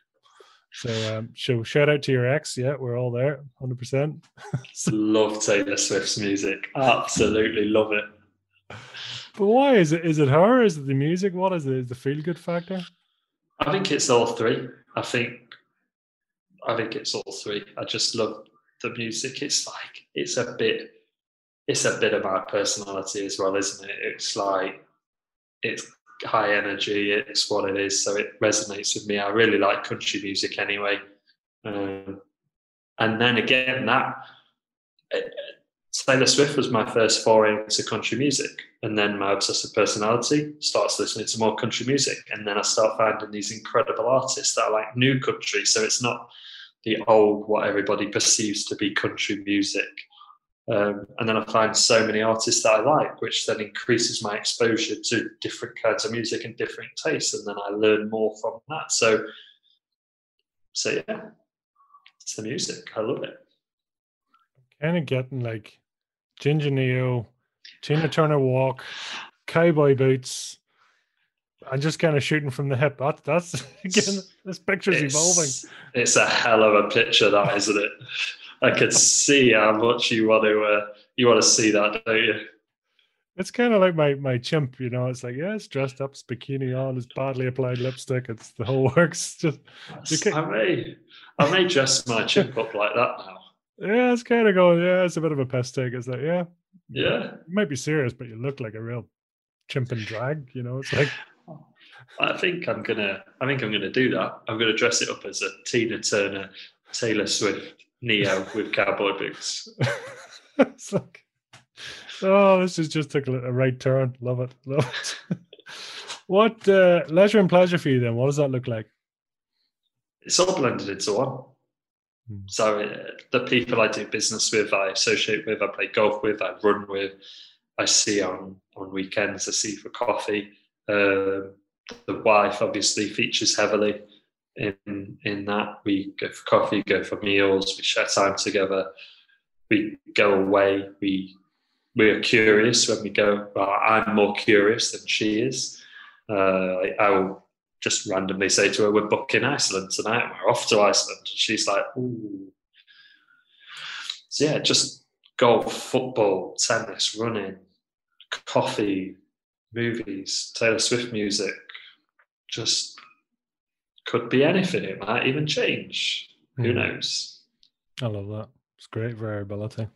so, um, so shout out to your ex. Yeah, we're all there, hundred percent.
love Taylor Swift's music. Absolutely love it.
But why is it? Is it her? Is it the music? What is it? Is the feel good factor?
I think it's all three. I think I think it's all three. I just love the music. It's like it's a bit it's a bit of my personality as well, isn't it? It's like it's high energy, it's what it is, so it resonates with me. I really like country music anyway. Um, and then again that uh, Taylor Swift was my first foray into country music. And then my obsessive personality starts listening to more country music. And then I start finding these incredible artists that are like new country. So it's not the old, what everybody perceives to be country music. Um, and then I find so many artists that I like, which then increases my exposure to different kinds of music and different tastes. And then I learn more from that. So, so yeah, it's the music. I love it.
Kind of getting like Ginger Neo, Tina Turner walk, cowboy boots, and just kind of shooting from the hip. That, that's again, this picture's evolving.
It's, it's a hell of a picture, that isn't it? I could see how much you want to uh, you want to see that, don't you?
It's kind of like my my chimp, you know. It's like yeah, it's dressed up, it's bikini on, it's badly applied lipstick, it's the whole works. Just
I may I may dress my chimp up like that now.
yeah, it's kind of going. Yeah, it's a bit of a piss take. It's like yeah,
Yeah,
you might be serious, but you look like a real chimp in drag. You know, it's like
I think I'm gonna I think I'm gonna do that. I'm gonna dress it up as a Tina Turner, Taylor Swift, Neo with cowboy boots.
it's like, oh, this is just took a right turn. Love it. Love it. what uh, leisure and pleasure for you then? What does that look like?
It's all blended into one.
Hmm.
So uh, the people I do business with, I associate with, I play golf with, I run with, I see on on weekends, I see for coffee. Um, the wife obviously features heavily in in that. We go for coffee, go for meals, we share time together. We go away. We we're curious when we go. Well, I'm more curious than she is. Uh, I, I will just randomly say to her, "We're booking Iceland tonight. We're off to Iceland." And she's like, "Ooh." So yeah, just golf, football, tennis, running, coffee, movies, Taylor Swift music. Just could be anything. It might even change. Who
Hmm.
knows?
I love that. It's great variability.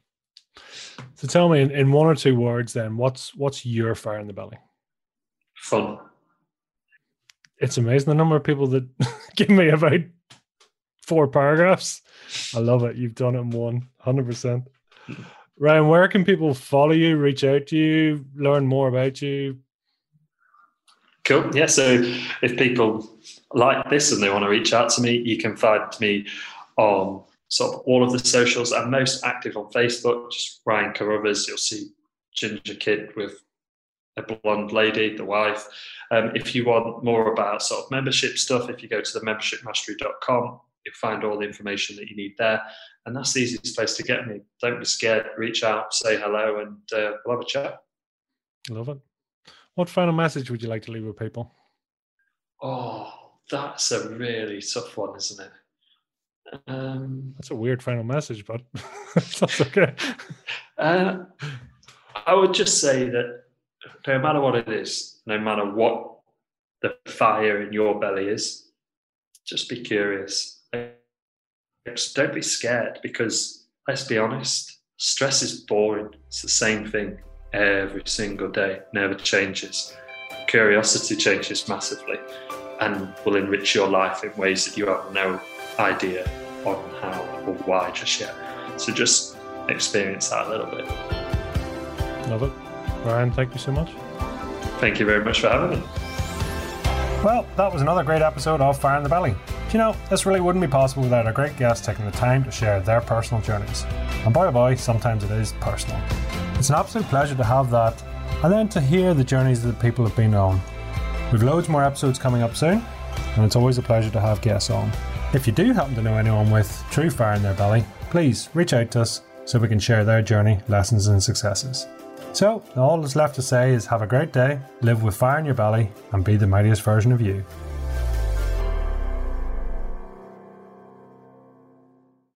So tell me in, in one or two words then, what's what's your fire in the belly?
Fun.
It's amazing the number of people that give me about four paragraphs. I love it. You've done it in one, one, hundred percent. Ryan, where can people follow you, reach out to you, learn more about you?
Cool. Yeah. So if people like this and they want to reach out to me, you can find me on sort of all of the socials. I'm most active on Facebook, just Ryan Carruthers. You'll see Ginger Kid with a blonde lady, the wife. Um, if you want more about sort of membership stuff, if you go to the membershipmastery.com, you'll find all the information that you need there. And that's the easiest place to get me. Don't be scared. Reach out, say hello, and uh, we'll have a chat.
Love it. What final message would you like to leave with people?
Oh, that's a really tough one, isn't it? Um,
That's a weird final message, but that's okay.
uh, I would just say that no matter what it is, no matter what the fire in your belly is, just be curious. Just don't be scared because let's be honest, stress is boring. It's the same thing every single day, never changes. Curiosity changes massively and will enrich your life in ways that you have no idea on how or why just yet. So just experience that a little bit.
Love it. Ryan, thank you so much.
Thank you very much for having me.
Well, that was another great episode of Fire in the Belly. You know, this really wouldn't be possible without our great guests taking the time to share their personal journeys. And boy oh boy, sometimes it is personal. It's an absolute pleasure to have that, and then to hear the journeys that people have been on. We've loads more episodes coming up soon, and it's always a pleasure to have guests on. If you do happen to know anyone with true fire in their belly, please reach out to us so we can share their journey, lessons, and successes. So, all that's left to say is have a great day, live with fire in your belly, and be the mightiest version of you.